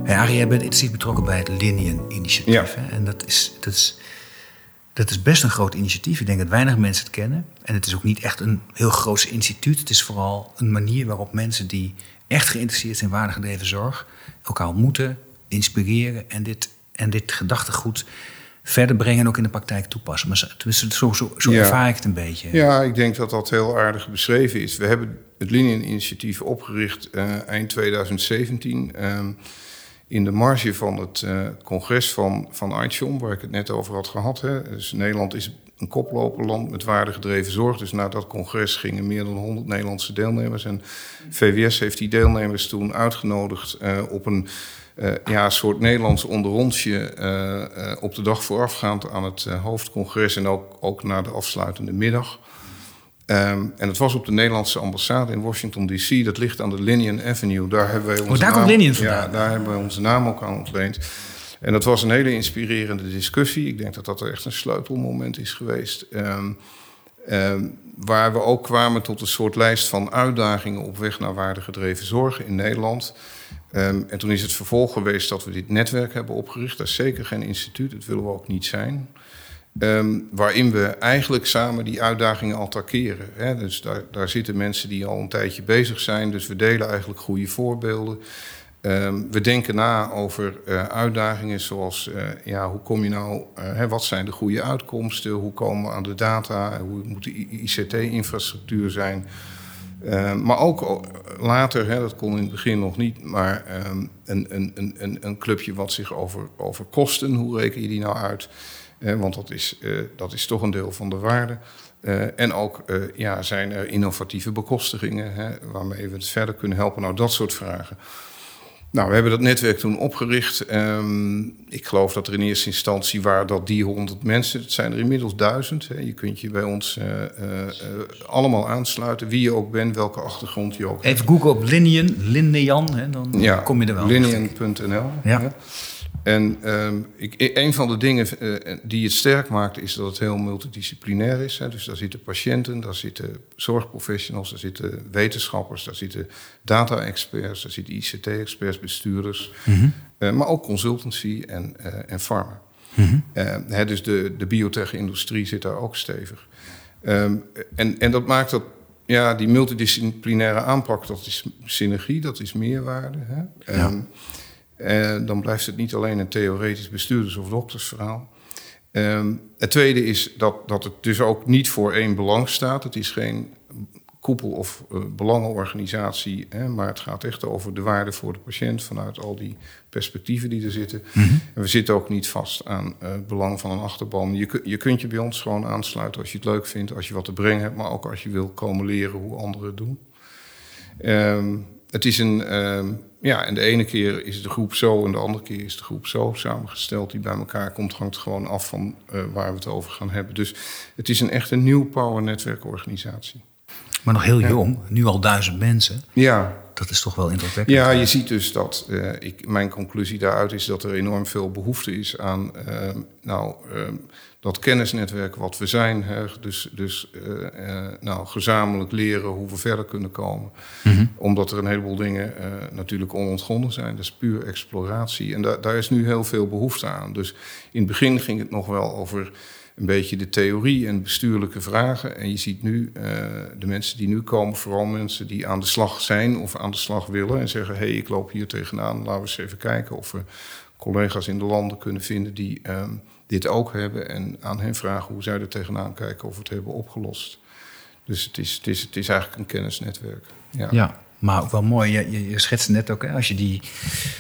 Hey, Arie, jij bent intensief betrokken bij het Linien-initiatief. Ja. En dat is, dat is dat is best een groot initiatief. Ik denk dat weinig mensen het kennen. En het is ook niet echt een heel groot instituut. Het is vooral een manier waarop mensen die echt geïnteresseerd zijn in waardegedreven zorg elkaar ontmoeten, inspireren en dit, en dit gedachtegoed verder brengen en ook in de praktijk toepassen. Maar zo, zo, zo, zo Ja. ervaar ik het een beetje. Ja, ik denk dat dat heel aardig beschreven is. We hebben het Linien-initiatief opgericht eh, eind 2017. ehm, in de marge van het eh, congres van, van ICHOM, waar ik het net over had gehad. Hè. Dus Nederland is een koploperland met waardegedreven zorg. Dus na dat congres gingen meer dan 100 Nederlandse deelnemers. En VWS heeft die deelnemers toen uitgenodigd eh, op een eh, ja, soort Nederlands onderrondje op de dag voorafgaand aan het hoofdcongres en ook, ook na de afsluitende middag. Ehm, en het was op de Nederlandse ambassade in Washington D.C. Dat ligt aan de Linian Avenue. Daar hebben wij onze Oh, daar komt naam- Linian vandaan? Ja, daar hebben wij onze naam ook aan ontleend. En dat was een hele inspirerende discussie. Ik denk dat dat echt een sleutelmoment is geweest. Ehm, ehm, waar we ook kwamen tot een soort lijst van uitdagingen op weg naar waardegedreven zorg in Nederland. En toen is het vervolg geweest dat we dit netwerk hebben opgericht. Dat is zeker geen instituut, dat willen we ook niet zijn. Ehm, waarin we eigenlijk samen die uitdagingen attackeren. Hè? Dus daar, daar zitten mensen die al een tijdje bezig zijn. Dus we delen eigenlijk goede voorbeelden. Ehm, we denken na over eh, uitdagingen zoals... eh, ja, hoe kom je nou... eh, hè, wat zijn de goede uitkomsten? Hoe komen we aan de data? Hoe moet de ICT-infrastructuur zijn? Ehm, maar ook later, hè, dat kon in het begin nog niet... maar een, een, een, een, een clubje wat zich over, over kosten... hoe reken je die nou uit... Want dat is, eh, dat is toch een deel van de waarde. Eh, en ook eh, ja, zijn er innovatieve bekostigingen hè, waarmee we het verder kunnen helpen. Nou, dat soort vragen. Nou, we hebben dat netwerk toen opgericht. Ehm, ik geloof dat er in eerste instantie waren dat die 100 mensen. Het zijn er inmiddels duizend. Hè. Je kunt je bij ons allemaal aansluiten. Wie je ook bent, welke achtergrond je ook hebt. Even googlen op Linean, Linean, hè, dan Ja, kom je er wel. Linian.nl. Ja. En ehm, ik, e- een van de dingen eh, die het sterk maakt, is dat het heel multidisciplinair is. Hè. Dus daar zitten patiënten, daar zitten zorgprofessionals, daar zitten wetenschappers, daar zitten data-experts, daar zitten ICT-experts, bestuurders, eh, maar ook consultancy en, eh en pharma. Eh, hè, dus de, de biotech-industrie zit daar ook stevig. Ehm, en, en dat maakt dat ja, die multidisciplinaire aanpak, dat is synergie, dat is meerwaarde. Hè? Ehm, eh, dan blijft het niet alleen een theoretisch bestuurders- of doktersverhaal. Ehm, het tweede is dat, dat het dus ook niet voor één belang staat. Het is geen koepel- of eh, belangenorganisatie, hè, maar het gaat echt over de waarde voor de patiënt vanuit al die perspectieven die er zitten. En we zitten ook niet vast aan eh, het belang van een achterban. Je, je kunt je bij ons gewoon aansluiten als je het leuk vindt, als je wat te brengen hebt, maar ook als je wil komen leren hoe anderen het doen. Ehm, het is een, ehm, ja, en de ene keer is de groep zo en de andere keer is de groep zo samengesteld die bij elkaar komt. Hangt gewoon af van eh, waar we het over gaan hebben. Dus het is een echt een nieuw power netwerkorganisatie. Maar nog heel jong, nu al duizend mensen. Ja, Dat is toch wel indrukwekkend. ja, je ziet dus dat, eh, ik, mijn conclusie daaruit is dat er enorm veel behoefte is aan ehm, nou, ehm, dat kennisnetwerk wat we zijn. Hè, dus dus eh, eh, nou, gezamenlijk leren hoe we verder kunnen komen. Omdat er een heleboel dingen eh, natuurlijk onontgonnen zijn. Dat is puur exploratie. En da daar is nu heel veel behoefte aan. Dus in het begin ging het nog wel over een beetje de theorie en bestuurlijke vragen. En je ziet nu eh, de mensen die nu komen, vooral mensen die aan de slag zijn of aan de slag willen en zeggen: hé, hey, ik loop hier tegenaan, laten we eens even kijken of we collega's in de landen kunnen vinden die ehm, dit ook hebben. En aan hen vragen hoe zij er tegenaan kijken of we het hebben opgelost. Dus het is, het is, het is eigenlijk een kennisnetwerk. Ja. Ja, maar ook wel mooi. Je, je, schetste net ook, hè, als je die,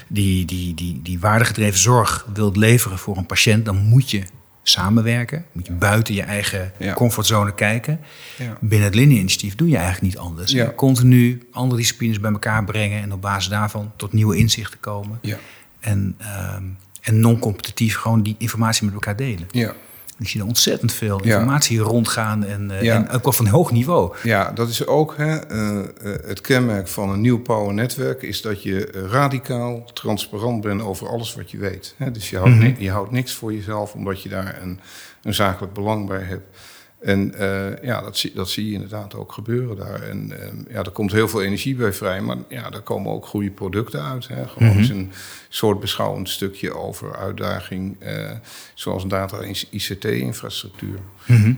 die, die, die, die waardegedreven zorg wilt leveren voor een patiënt, dan moet je samenwerken. Moet je buiten je eigen Ja. comfortzone kijken. Ja. Binnen het Linie-initiatief doe je eigenlijk niet anders. Ja. Continu andere disciplines bij elkaar brengen en op basis daarvan tot nieuwe inzichten komen. Ja. En, ehm, en non-competitief gewoon die informatie met elkaar delen. Ja. Je ziet er ontzettend veel Ja. informatie rondgaan en, eh, Ja. en ook wel van hoog niveau. Ja, dat is ook hè, eh, eh, het kenmerk van een nieuw power netwerk... is dat je radicaal transparant bent over alles wat je weet. Hè. Dus je houdt, ni- je houdt niks voor jezelf omdat je daar een, een zakelijk belang bij hebt. En eh, ja, dat zie, dat zie je inderdaad ook gebeuren daar. En eh, ja, er komt heel veel energie bij vrij, maar ja, daar komen ook goede producten uit. Hè. Gewoon eens een soort beschouwend stukje over uitdaging, eh, zoals data- en ICT-infrastructuur.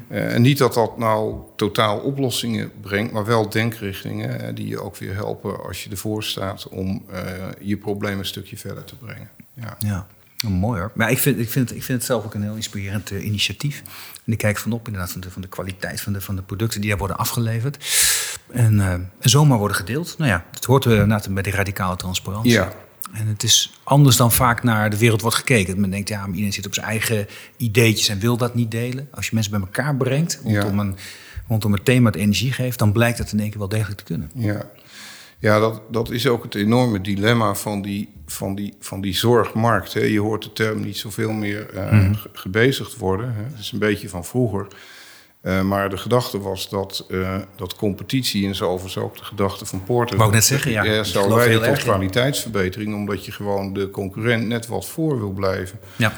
Eh, en niet dat dat nou totaal oplossingen brengt, maar wel denkrichtingen die je ook weer helpen als je ervoor staat om je probleem een stukje verder te brengen. Ja. Ja. Mooi hoor. Maar ik vind, ik, vind, ik vind het zelf ook een heel inspirerend uh, initiatief. En ik kijk van op inderdaad van de, van de kwaliteit van de, van de producten die daar worden afgeleverd. En, uh, en zomaar worden gedeeld. Nou ja, het hoort inderdaad bij die radicale transparantie. Ja. En het is anders dan vaak naar de wereld wordt gekeken. Men denkt, ja, iedereen zit op zijn eigen ideetjes en wil dat niet delen. Als je mensen bij elkaar brengt rondom, een, rondom het thema het energie geeft... dan blijkt dat in één keer wel degelijk te kunnen. Ja, ja dat, dat is ook het enorme dilemma van die, van die, van die zorgmarkt. Hè. Je hoort de term niet zoveel meer uh, mm. gebezigd worden. Hè. Het is een beetje van vroeger... Uh, maar de gedachte was dat, uh, dat competitie, en zo overigens ook de gedachte van Porter... Wou ik net zeggen, ja. ja zou leiden tot kwaliteitsverbetering... omdat je gewoon de concurrent net wat voor wil blijven. Ja,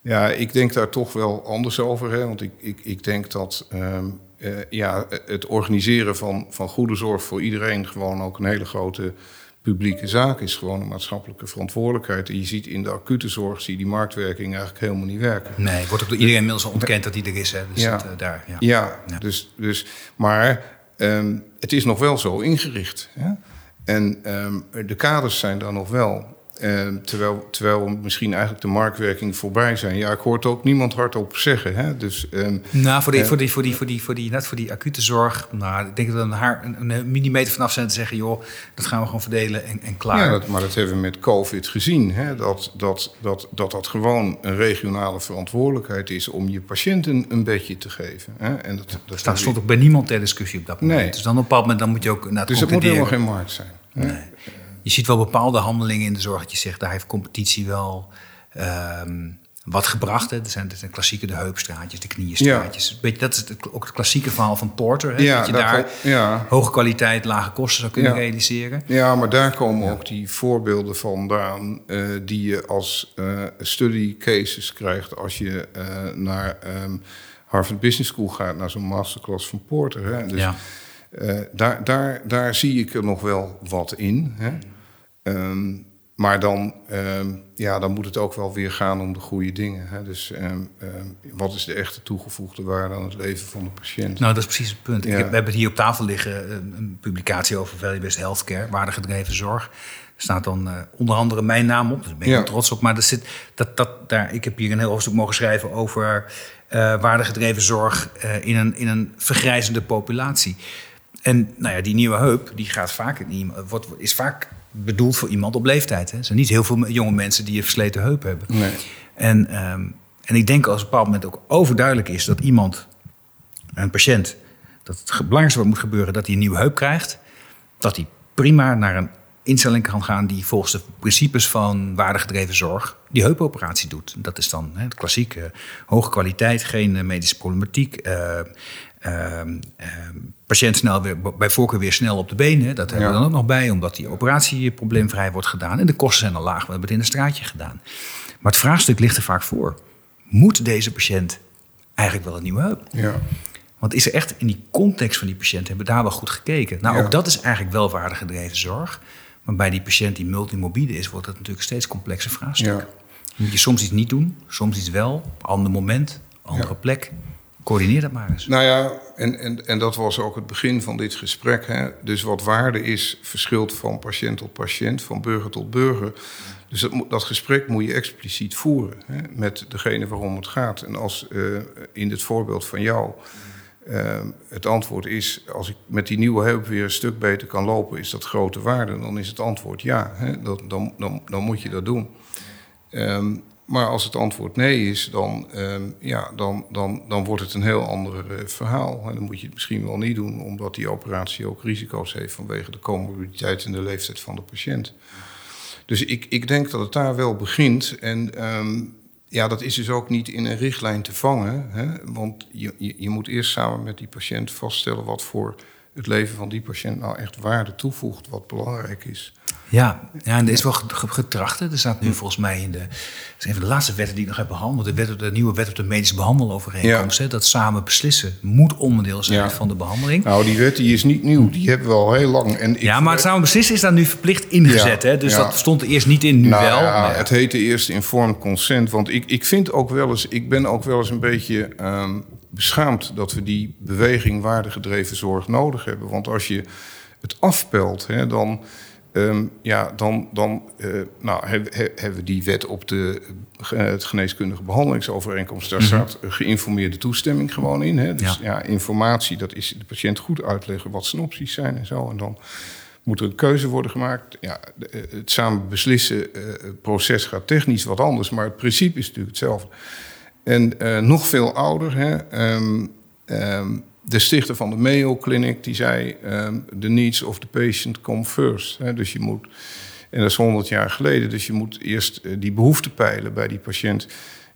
ja ik denk daar toch wel anders over. Hè, want ik, ik, ik denk dat um, uh, ja, het organiseren van, van goede zorg voor iedereen... gewoon ook een hele grote publieke zaak is gewoon een maatschappelijke verantwoordelijkheid. En je ziet in de acute zorg zie je die marktwerking eigenlijk helemaal niet werken. Nee, wordt ook door iedereen inmiddels al ontkend dat die er is. Hè? Dus ja. Dat, uh, daar, ja. Ja, ja, Dus, dus, maar um, het is nog wel zo ingericht. Hè? En um, de kaders zijn daar nog wel. Uh, terwijl, terwijl misschien eigenlijk de marktwerking voorbij zijn. Ja, ik hoor het ook niemand hardop zeggen. Hè? Dus, um, nou, voor die, uh, voor, die, voor, die, voor, die, voor, die, net voor die acute zorg... Nou, ik denk dat we een, haar, een, een millimeter vanaf zijn te zeggen... joh, dat gaan we gewoon verdelen en, en klaar. Ja, dat, maar dat hebben we met COVID gezien. Hè? Dat, dat, dat, dat dat gewoon een regionale verantwoordelijkheid is... om je patiënten een bedje te geven. Hè? En dat, dat dat stond ook bij niemand ter discussie op dat moment. Nee. Dus dan op een bepaald moment dan moet je ook naar Dus het moet helemaal geen markt zijn. Hè? Nee je ziet wel bepaalde handelingen in de zorg dat je zegt, daar heeft competitie wel um, wat gebracht. Hè. Er zijn, er zijn klassieke de heupstraatjes, de knieënstraatjes. Ja. Dat is het, ook het klassieke verhaal van Porter. Hè, ja, dat je daar ja. hoge kwaliteit, lage kosten zou kunnen realiseren. Ja, maar daar komen ook die voorbeelden vandaan... Uh, die je als uh, study cases krijgt als je uh, naar um, Harvard Business School gaat... naar zo'n masterclass van Porter. Hè. Dus, ja. Uh, daar, daar, daar zie ik er nog wel wat in. Hè? Um, maar dan, um, ja, dan moet het ook wel weer gaan om de goede dingen. Hè? Dus um, wat is de echte toegevoegde waarde aan het leven van de patiënt? Nou, dat is precies het punt. Ja. Ik heb, we hebben hier op tafel liggen een, een publicatie over value-based healthcare, waardegedreven zorg. Er staat dan uh, onder andere mijn naam op, daar ben ik ja. trots op. Maar er zit, dat, dat, daar, ik heb hier een heel hoofdstuk mogen schrijven over uh, waardegedreven zorg uh, in, een, in een vergrijzende populatie. En nou ja, die nieuwe heup die gaat vaak, wordt, is vaak bedoeld voor iemand op leeftijd. Hè. Er zijn niet heel veel jonge mensen die een versleten heup hebben. Nee. En, um, en ik denk als op een bepaald moment ook overduidelijk is dat iemand, een patiënt, dat het belangrijkste wat moet gebeuren, dat hij een nieuwe heup krijgt, dat hij prima naar een instelling kan gaan die volgens de principes van waardegedreven zorg die heupoperatie doet. Dat is dan hè, de klassieke hoge kwaliteit, geen medische problematiek. Uh, uh, uh, patiënt snel weer, bij voorkeur weer snel op de benen. Dat hebben ja. we dan ook nog bij, omdat die operatie probleemvrij wordt gedaan. En de kosten zijn al laag, we hebben het in een straatje gedaan. Maar het vraagstuk ligt er vaak voor. Moet deze patiënt eigenlijk wel een nieuwe heup? Ja. Want is er echt in die context van die patiënt, hebben we daar wel goed gekeken? Nou, ja. ook dat is eigenlijk welwaardig zorg. Maar bij die patiënt die multimorbide is, wordt dat natuurlijk steeds complexer vraagstuk. Moet je soms iets niet doen, soms iets wel, op ander moment, andere plek. Coördineer dat maar eens. Nou ja, en, en, en dat was ook het begin van dit gesprek. Hè. Dus wat waarde is, verschilt van patiënt tot patiënt, van burger tot burger. Dus dat, dat gesprek moet je expliciet voeren hè, met degene waarom het gaat. En als uh, in het voorbeeld van jou uh, het antwoord is... als ik met die nieuwe heup weer een stuk beter kan lopen... is dat grote waarde, dan is het antwoord ja. Hè, dat, dan, dan, dan moet je dat doen. Um, maar als het antwoord nee is, dan, um, ja, dan, dan, dan wordt het een heel ander uh, verhaal. En dan moet je het misschien wel niet doen, omdat die operatie ook risico's heeft vanwege de comorbiditeit en de leeftijd van de patiënt. Dus ik, ik denk dat het daar wel begint. En um, ja, dat is dus ook niet in een richtlijn te vangen. Hè? Want je, je, je moet eerst samen met die patiënt vaststellen wat voor het leven van die patiënt nou echt waarde toevoegt, wat belangrijk is. Ja, ja en er is wel getracht. Hè. Er staat nu volgens mij in de. Dat is een van de laatste wetten die ik nog heb behandeld. De, wet, de nieuwe wet op de medische behandelovereenkomst. Ja. Hè, dat samen beslissen moet onderdeel zijn ja. van de behandeling. Nou, die wet die is niet nieuw. Die hebben we al heel lang. En ja, maar het samen beslissen is daar nu verplicht ingezet. Ja, hè? Dus dat stond er eerst niet in, nu nou, wel. Ja, het heette eerst informed consent. Want ik, ik vind ook wel eens. Ik ben ook wel eens een beetje. Um, beschaamd dat we die beweging waardegedreven zorg nodig hebben. Want als je het afpelt, hè, dan Ehm, ja, dan, dan eh, nou, hebben we die wet op de, het geneeskundige behandelingsovereenkomst. Daar staat geïnformeerde toestemming gewoon in. Hè? Dus ja. informatie, dat is de patiënt goed uitleggen wat zijn opties zijn en zo. En dan moet er een keuze worden gemaakt. Ja, het samen beslissen proces gaat technisch wat anders, maar het principe is natuurlijk hetzelfde. En nog veel ouder, hè, ehm, ehm, de stichter van de Mayo Clinic die zei: um, The needs of the patient come first. dus je moet, en dat is 100 jaar geleden, dus je moet eerst uh, die behoefte peilen bij die patiënt.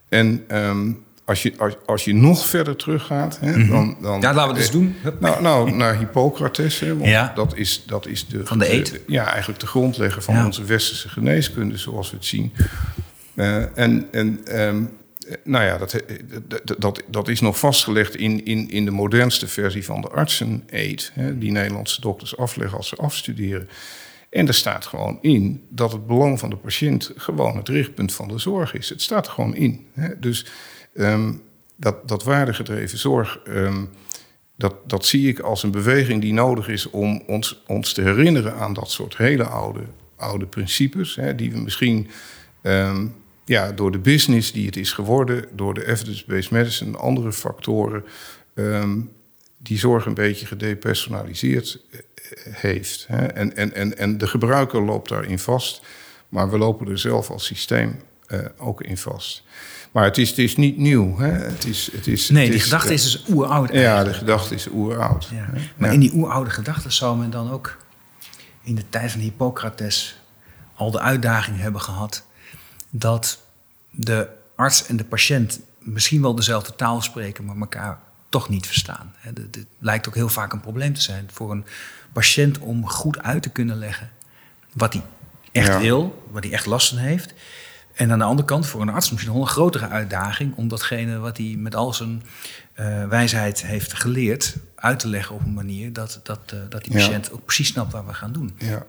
En um, als, je, als, als, je nog verder teruggaat, hè, mm dan, dan. Ja, laten we het eens doen. Nou, nou, naar Hippocrates, hè, want ja. dat, is, dat is de. Van de eet. ja, eigenlijk de grondlegger van ja. onze westerse geneeskunde, zoals we het zien. Uh, en en um, nou ja, dat, dat, dat is nog vastgelegd in, in, in de modernste versie van de artsen-eed, die Nederlandse dokters afleggen als ze afstuderen. En er staat gewoon in dat het belang van de patiënt gewoon het richtpunt van de zorg is. Het staat er gewoon in. Hè? Dus um, dat, dat waardegedreven zorg, um, dat, dat zie ik als een beweging die nodig is om ons, ons te herinneren aan dat soort hele oude, oude principes, hè, die we misschien. Um, ja, door de business die het is geworden, door de evidence-based medicine en andere factoren, um, die zorg een beetje gedepersonaliseerd eh, heeft. Hè. En, en, en, en de gebruiker loopt daarin vast, maar we lopen er zelf als systeem uh, ook in vast. Maar het is, het is niet nieuw. Hè. Het is, het is, nee, het die is, gedachte is dus oeroud. Ja, de gedachte is oeroud. Ja. Maar in die oeroude gedachte zou men dan ook in de tijd van Hippocrates al de uitdaging hebben gehad dat de arts en de patiënt misschien wel dezelfde taal spreken, maar elkaar toch niet verstaan. Dit lijkt ook heel vaak een probleem te zijn voor een patiënt om goed uit te kunnen leggen wat hij echt ja. wil, wat hij echt last van heeft. En aan de andere kant voor een arts misschien nog een grotere uitdaging om datgene wat hij met al zijn uh, wijsheid heeft geleerd uit te leggen op een manier dat, dat, uh, dat die patiënt ja. ook precies snapt wat we gaan doen. Ja.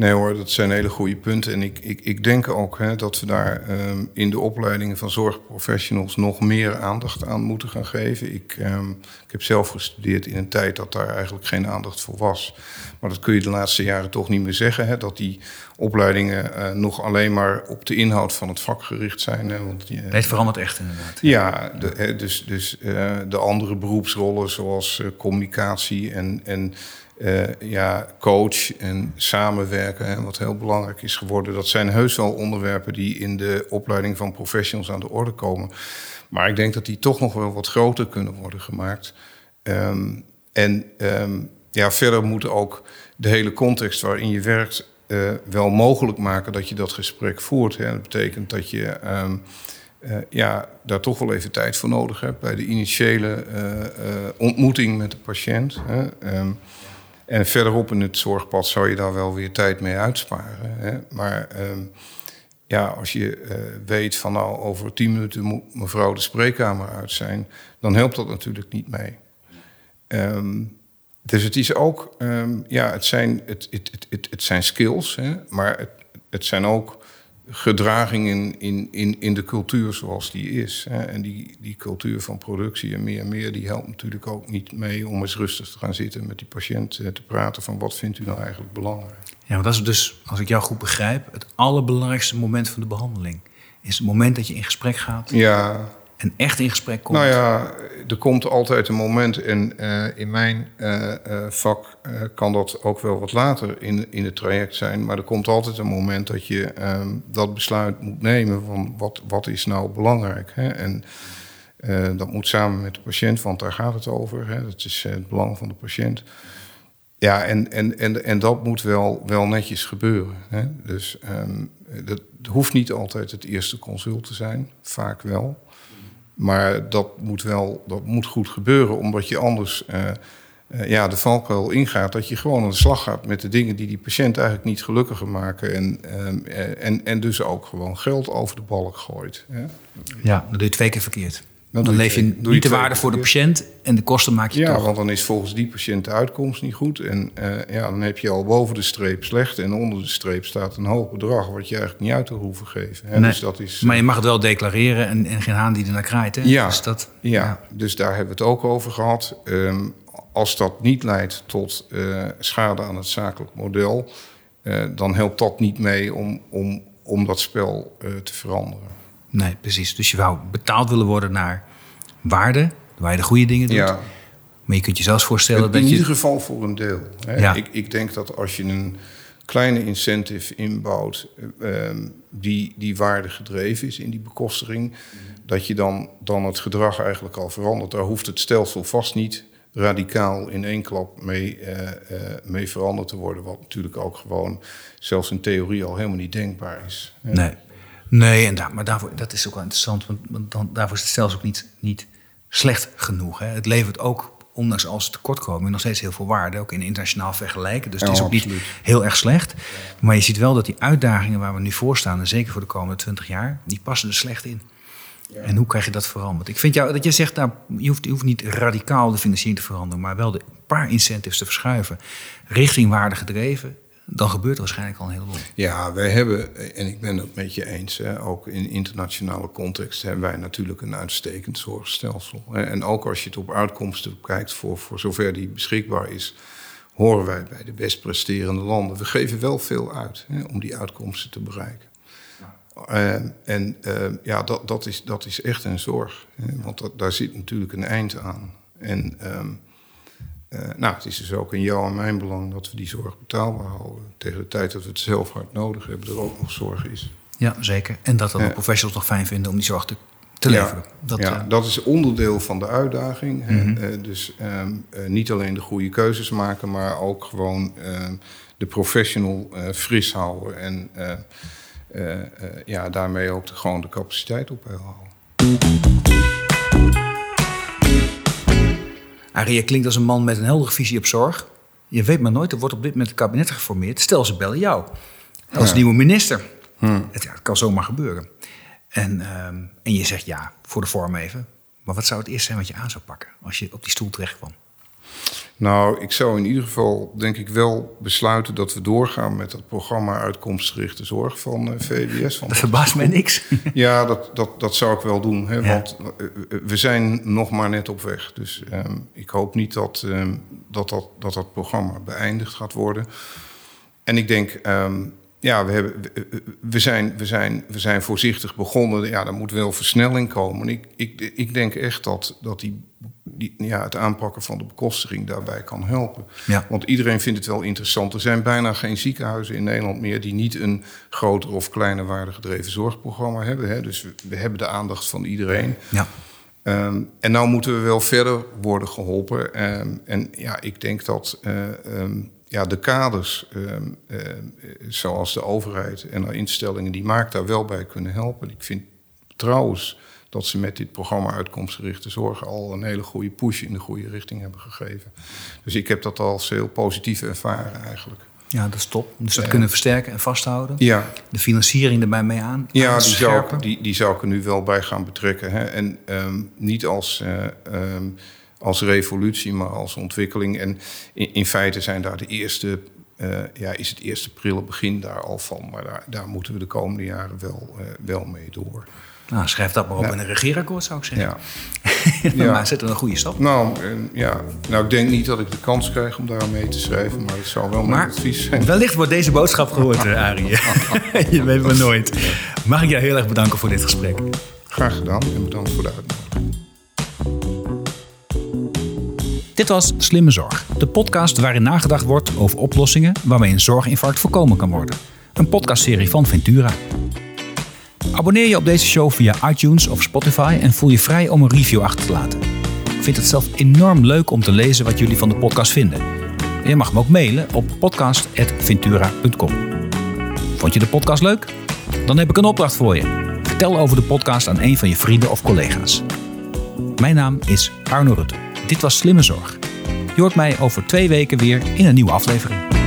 Nee hoor, dat zijn hele goede punten. En ik, ik, ik denk ook hè, dat we daar um, in de opleidingen van zorgprofessionals nog meer aandacht aan moeten gaan geven. Ik, um, ik heb zelf gestudeerd in een tijd dat daar eigenlijk geen aandacht voor was. Maar dat kun je de laatste jaren toch niet meer zeggen. Hè, dat die opleidingen uh, nog alleen maar op de inhoud van het vak gericht zijn. Hè, want, uh, het verandert echt inderdaad. Ja, de, hè, dus, dus uh, de andere beroepsrollen zoals communicatie en. en uh, ja, coach en samenwerken, wat heel belangrijk is geworden. Dat zijn heus wel onderwerpen die in de opleiding van professionals aan de orde komen. Maar ik denk dat die toch nog wel wat groter kunnen worden gemaakt. Um, en um, ja, verder moet ook de hele context waarin je werkt uh, wel mogelijk maken dat je dat gesprek voert. Hè. Dat betekent dat je um, uh, ja, daar toch wel even tijd voor nodig hebt bij de initiële ontmoeting met de patiënt. Hè. En verderop in het zorgpad zou je daar wel weer tijd mee uitsparen. Hè? Maar um, ja, als je uh, weet van nou over tien minuten moet mevrouw de spreekkamer uit zijn, dan helpt dat natuurlijk niet mee. Um, dus het is ook, um, ja, het zijn, het, het, het, het, zijn skills, hè? maar het, het zijn ook gedragingen in, in, in de cultuur zoals die is. Hè. En die, die cultuur van productie en meer en meer, die helpt natuurlijk ook niet mee om eens rustig te gaan zitten met die patiënt eh, te praten van wat vindt u nou eigenlijk belangrijk. Ja, maar dat is dus, als ik jou goed begrijp, het allerbelangrijkste moment van de behandeling. Is het moment dat je in gesprek gaat. Ja, en echt in gesprek komt? Nou ja, er komt altijd een moment. En uh, in mijn uh, uh, vak kan dat ook wel wat later in, in het traject zijn. Maar er komt altijd een moment dat je dat besluit moet nemen van wat, wat is nou belangrijk. Hè? En dat moet samen met de patiënt, want daar gaat het over. Hè? Dat is het belang van de patiënt. Ja, en, en, en, en dat moet wel, wel netjes gebeuren. Hè? Dus um, dat hoeft niet altijd het eerste consult te zijn, vaak wel. Maar dat moet wel dat moet goed gebeuren, omdat je anders uh, uh, ja, de valkuil ingaat. Dat je gewoon aan de slag gaat met de dingen die die patiënt eigenlijk niet gelukkiger maken. En, uh, en, en dus ook gewoon geld over de balk gooit. Hè? Ja, dan doe je twee keer verkeerd. Dan, dan leef je niet je de waarde voor de patiënt en de kosten maak je ja, toch. want dan is volgens die patiënt de uitkomst niet goed. En uh, ja, dan heb je al boven de streep slecht. En onder de streep staat een hoog bedrag... wat je eigenlijk niet uit te hoeven geven. Hè? Nee, dus dat is, maar je mag het wel declareren en, en geen haan die ernaar kraait. Hè? Ja, dus, dat, ja, ja, dus daar hebben we het ook over gehad. Um, als dat niet leidt tot uh, schade aan het zakelijk model... eh, dan helpt dat niet mee om, om, om dat spel eh, te veranderen. Nee, precies. Dus je wou betaald willen worden naar waarde, waar je de goede dingen doet. Ja, Maar je kunt je zelfs voorstellen in dat ieder je... geval voor een deel. Hè. Ja. Ik, ik denk dat als je een kleine incentive inbouwt eh, ehm, die, die waarde gedreven is in die bekostiging, dat je dan, dan het gedrag eigenlijk al verandert. Daar hoeft het stelsel vast niet radicaal in één klap mee, eh, eh, mee veranderd te worden. Wat natuurlijk ook gewoon zelfs in theorie al helemaal niet denkbaar is. hè. Nee, nee en daar, maar daarvoor, dat is ook wel interessant, want, want dan, daarvoor is het stelsel ook niet, niet slecht genoeg. Hè. Het levert ook, ondanks al zijn tekortkomingen, nog steeds heel veel waarde, ook in internationaal vergelijken. Dus het is ook niet heel erg slecht. Maar je ziet wel dat die uitdagingen waar we nu voor staan, en zeker voor de komende 20 jaar, die passen er slecht in. En hoe krijg je dat veranderd? Ik vind jou dat je zegt, nou, je hoeft, je hoeft niet radicaal de financiering te veranderen, maar wel de paar incentives te verschuiven richting waarde gedreven. Dan gebeurt er waarschijnlijk al een heleboel. Ja, wij hebben, en ik ben het met je eens, hè, ook in internationale context hebben wij natuurlijk een uitstekend zorgstelsel. En ook als je het op uitkomsten kijkt, voor, voor zover die beschikbaar is, horen wij bij de best presterende landen. We geven wel veel uit hè, om die uitkomsten te bereiken. Eh, en eh, ja, dat, dat, is, dat is echt een zorg. Hè, want dat, daar zit natuurlijk een eind aan. En ehm, eh, nou, het is dus ook in jouw en mijn belang dat we die zorg betaalbaar houden. Tegen de tijd dat we het zelf hard nodig hebben, er ook nog zorg is. Ja, zeker. En dat dan Ja. de professionals nog fijn vinden om die zorg te, te leveren. Dat, ja, eh, dat is onderdeel van de uitdaging. Mhm. Eh, dus ehm, eh, niet alleen de goede keuzes maken, maar ook gewoon ehm, de professional fris houden. En ja, daarmee ook de, gewoon de capaciteit op peil houden. Arie, je klinkt als een man met een heldere visie op zorg. Je weet maar nooit, er wordt op dit moment een kabinet geformeerd. Stel, ze bellen jou als Ja. nieuwe minister. Hm. Het, ja, het kan zomaar gebeuren. En, ehm, en je zegt ja, voor de vorm even. Maar wat zou het eerst zijn wat je aan zou pakken als je op die stoel terecht kwam? Nou, ik zou in ieder geval denk ik wel besluiten dat we doorgaan met het programma Uitkomstgerichte Zorg van eh, VWS. Want Dat verbaast mij niks. Ja, dat, dat, dat zou ik wel doen. Hè, Ja. Want eh, we zijn nog maar net op weg. Dus ehm, ik hoop niet dat, ehm, dat, dat, dat dat programma beëindigd gaat worden. En ik denk, ehm, ja, we, hebben, we- zijn, we, zijn, we zijn voorzichtig begonnen. Ja, er moet wel versnelling komen. Ik, ik, ik denk echt dat, dat die, die, ja, het aanpakken van de bekostiging daarbij kan helpen. Ja. Want iedereen vindt het wel interessant. Er zijn bijna geen ziekenhuizen in Nederland meer die niet een groter of kleiner waardegedreven zorgprogramma hebben. Hè. Dus we, we hebben de aandacht van iedereen. Ja. Ehm, en nou moeten we wel verder worden geholpen. Ehm, en ja, ik denk dat eh, ehm, ja, de kaders, ehm, ehm, eh, zoals de overheid en de instellingen die maakt, daar wel bij kunnen helpen. Ik vind trouwens dat ze met dit programma Uitkomstgerichte Zorg al een hele goede push in de goede richting hebben gegeven. Dus ik heb dat als heel positief ervaren eigenlijk. ja, dat is top. Dus dat kunnen versterken en vasthouden. Ja, De financiering erbij mee aan. Ja, die zou, die, die zou ik er nu wel bij gaan betrekken. Hè. En ehm, niet als, eh, als revolutie, maar als ontwikkeling. En in, in feite zijn daar de eerste, eh, ja, is het eerste prille begin daar al van. Maar daar, daar moeten we de komende jaren wel, eh, wel mee door. Nou, schrijf dat maar op Ja. in een regeerakkoord, zou ik zeggen. Ja. Ja. maar zet er een goede stap. Nou, en, ja. nou, ik denk niet dat ik de kans krijg om daar mee te schrijven, maar het zou wel mijn Maar advies zijn. wellicht wordt deze boodschap gehoord, eh, Arie. Je weet maar nooit. Mag ik jou heel erg bedanken voor dit gesprek. Graag gedaan en bedankt voor de uitnodiging. Dit was Slimme Zorg, de podcast waarin nagedacht wordt over oplossingen waarmee een zorginfarct voorkomen kan worden. Een podcastserie van Ventura. Abonneer je op deze show via iTunes of Spotify en voel je vrij om een review achter te laten. Ik vind het zelf enorm leuk om te lezen wat jullie van de podcast vinden. En je mag me ook mailen op podcast.ventura.com. Vond je de podcast leuk? Dan heb ik een opdracht voor je. Vertel over de podcast aan een van je vrienden of collega's. Mijn naam is Arno Rutte. Dit was Slimme Zorg. Je hoort mij over twee weken weer in een nieuwe aflevering.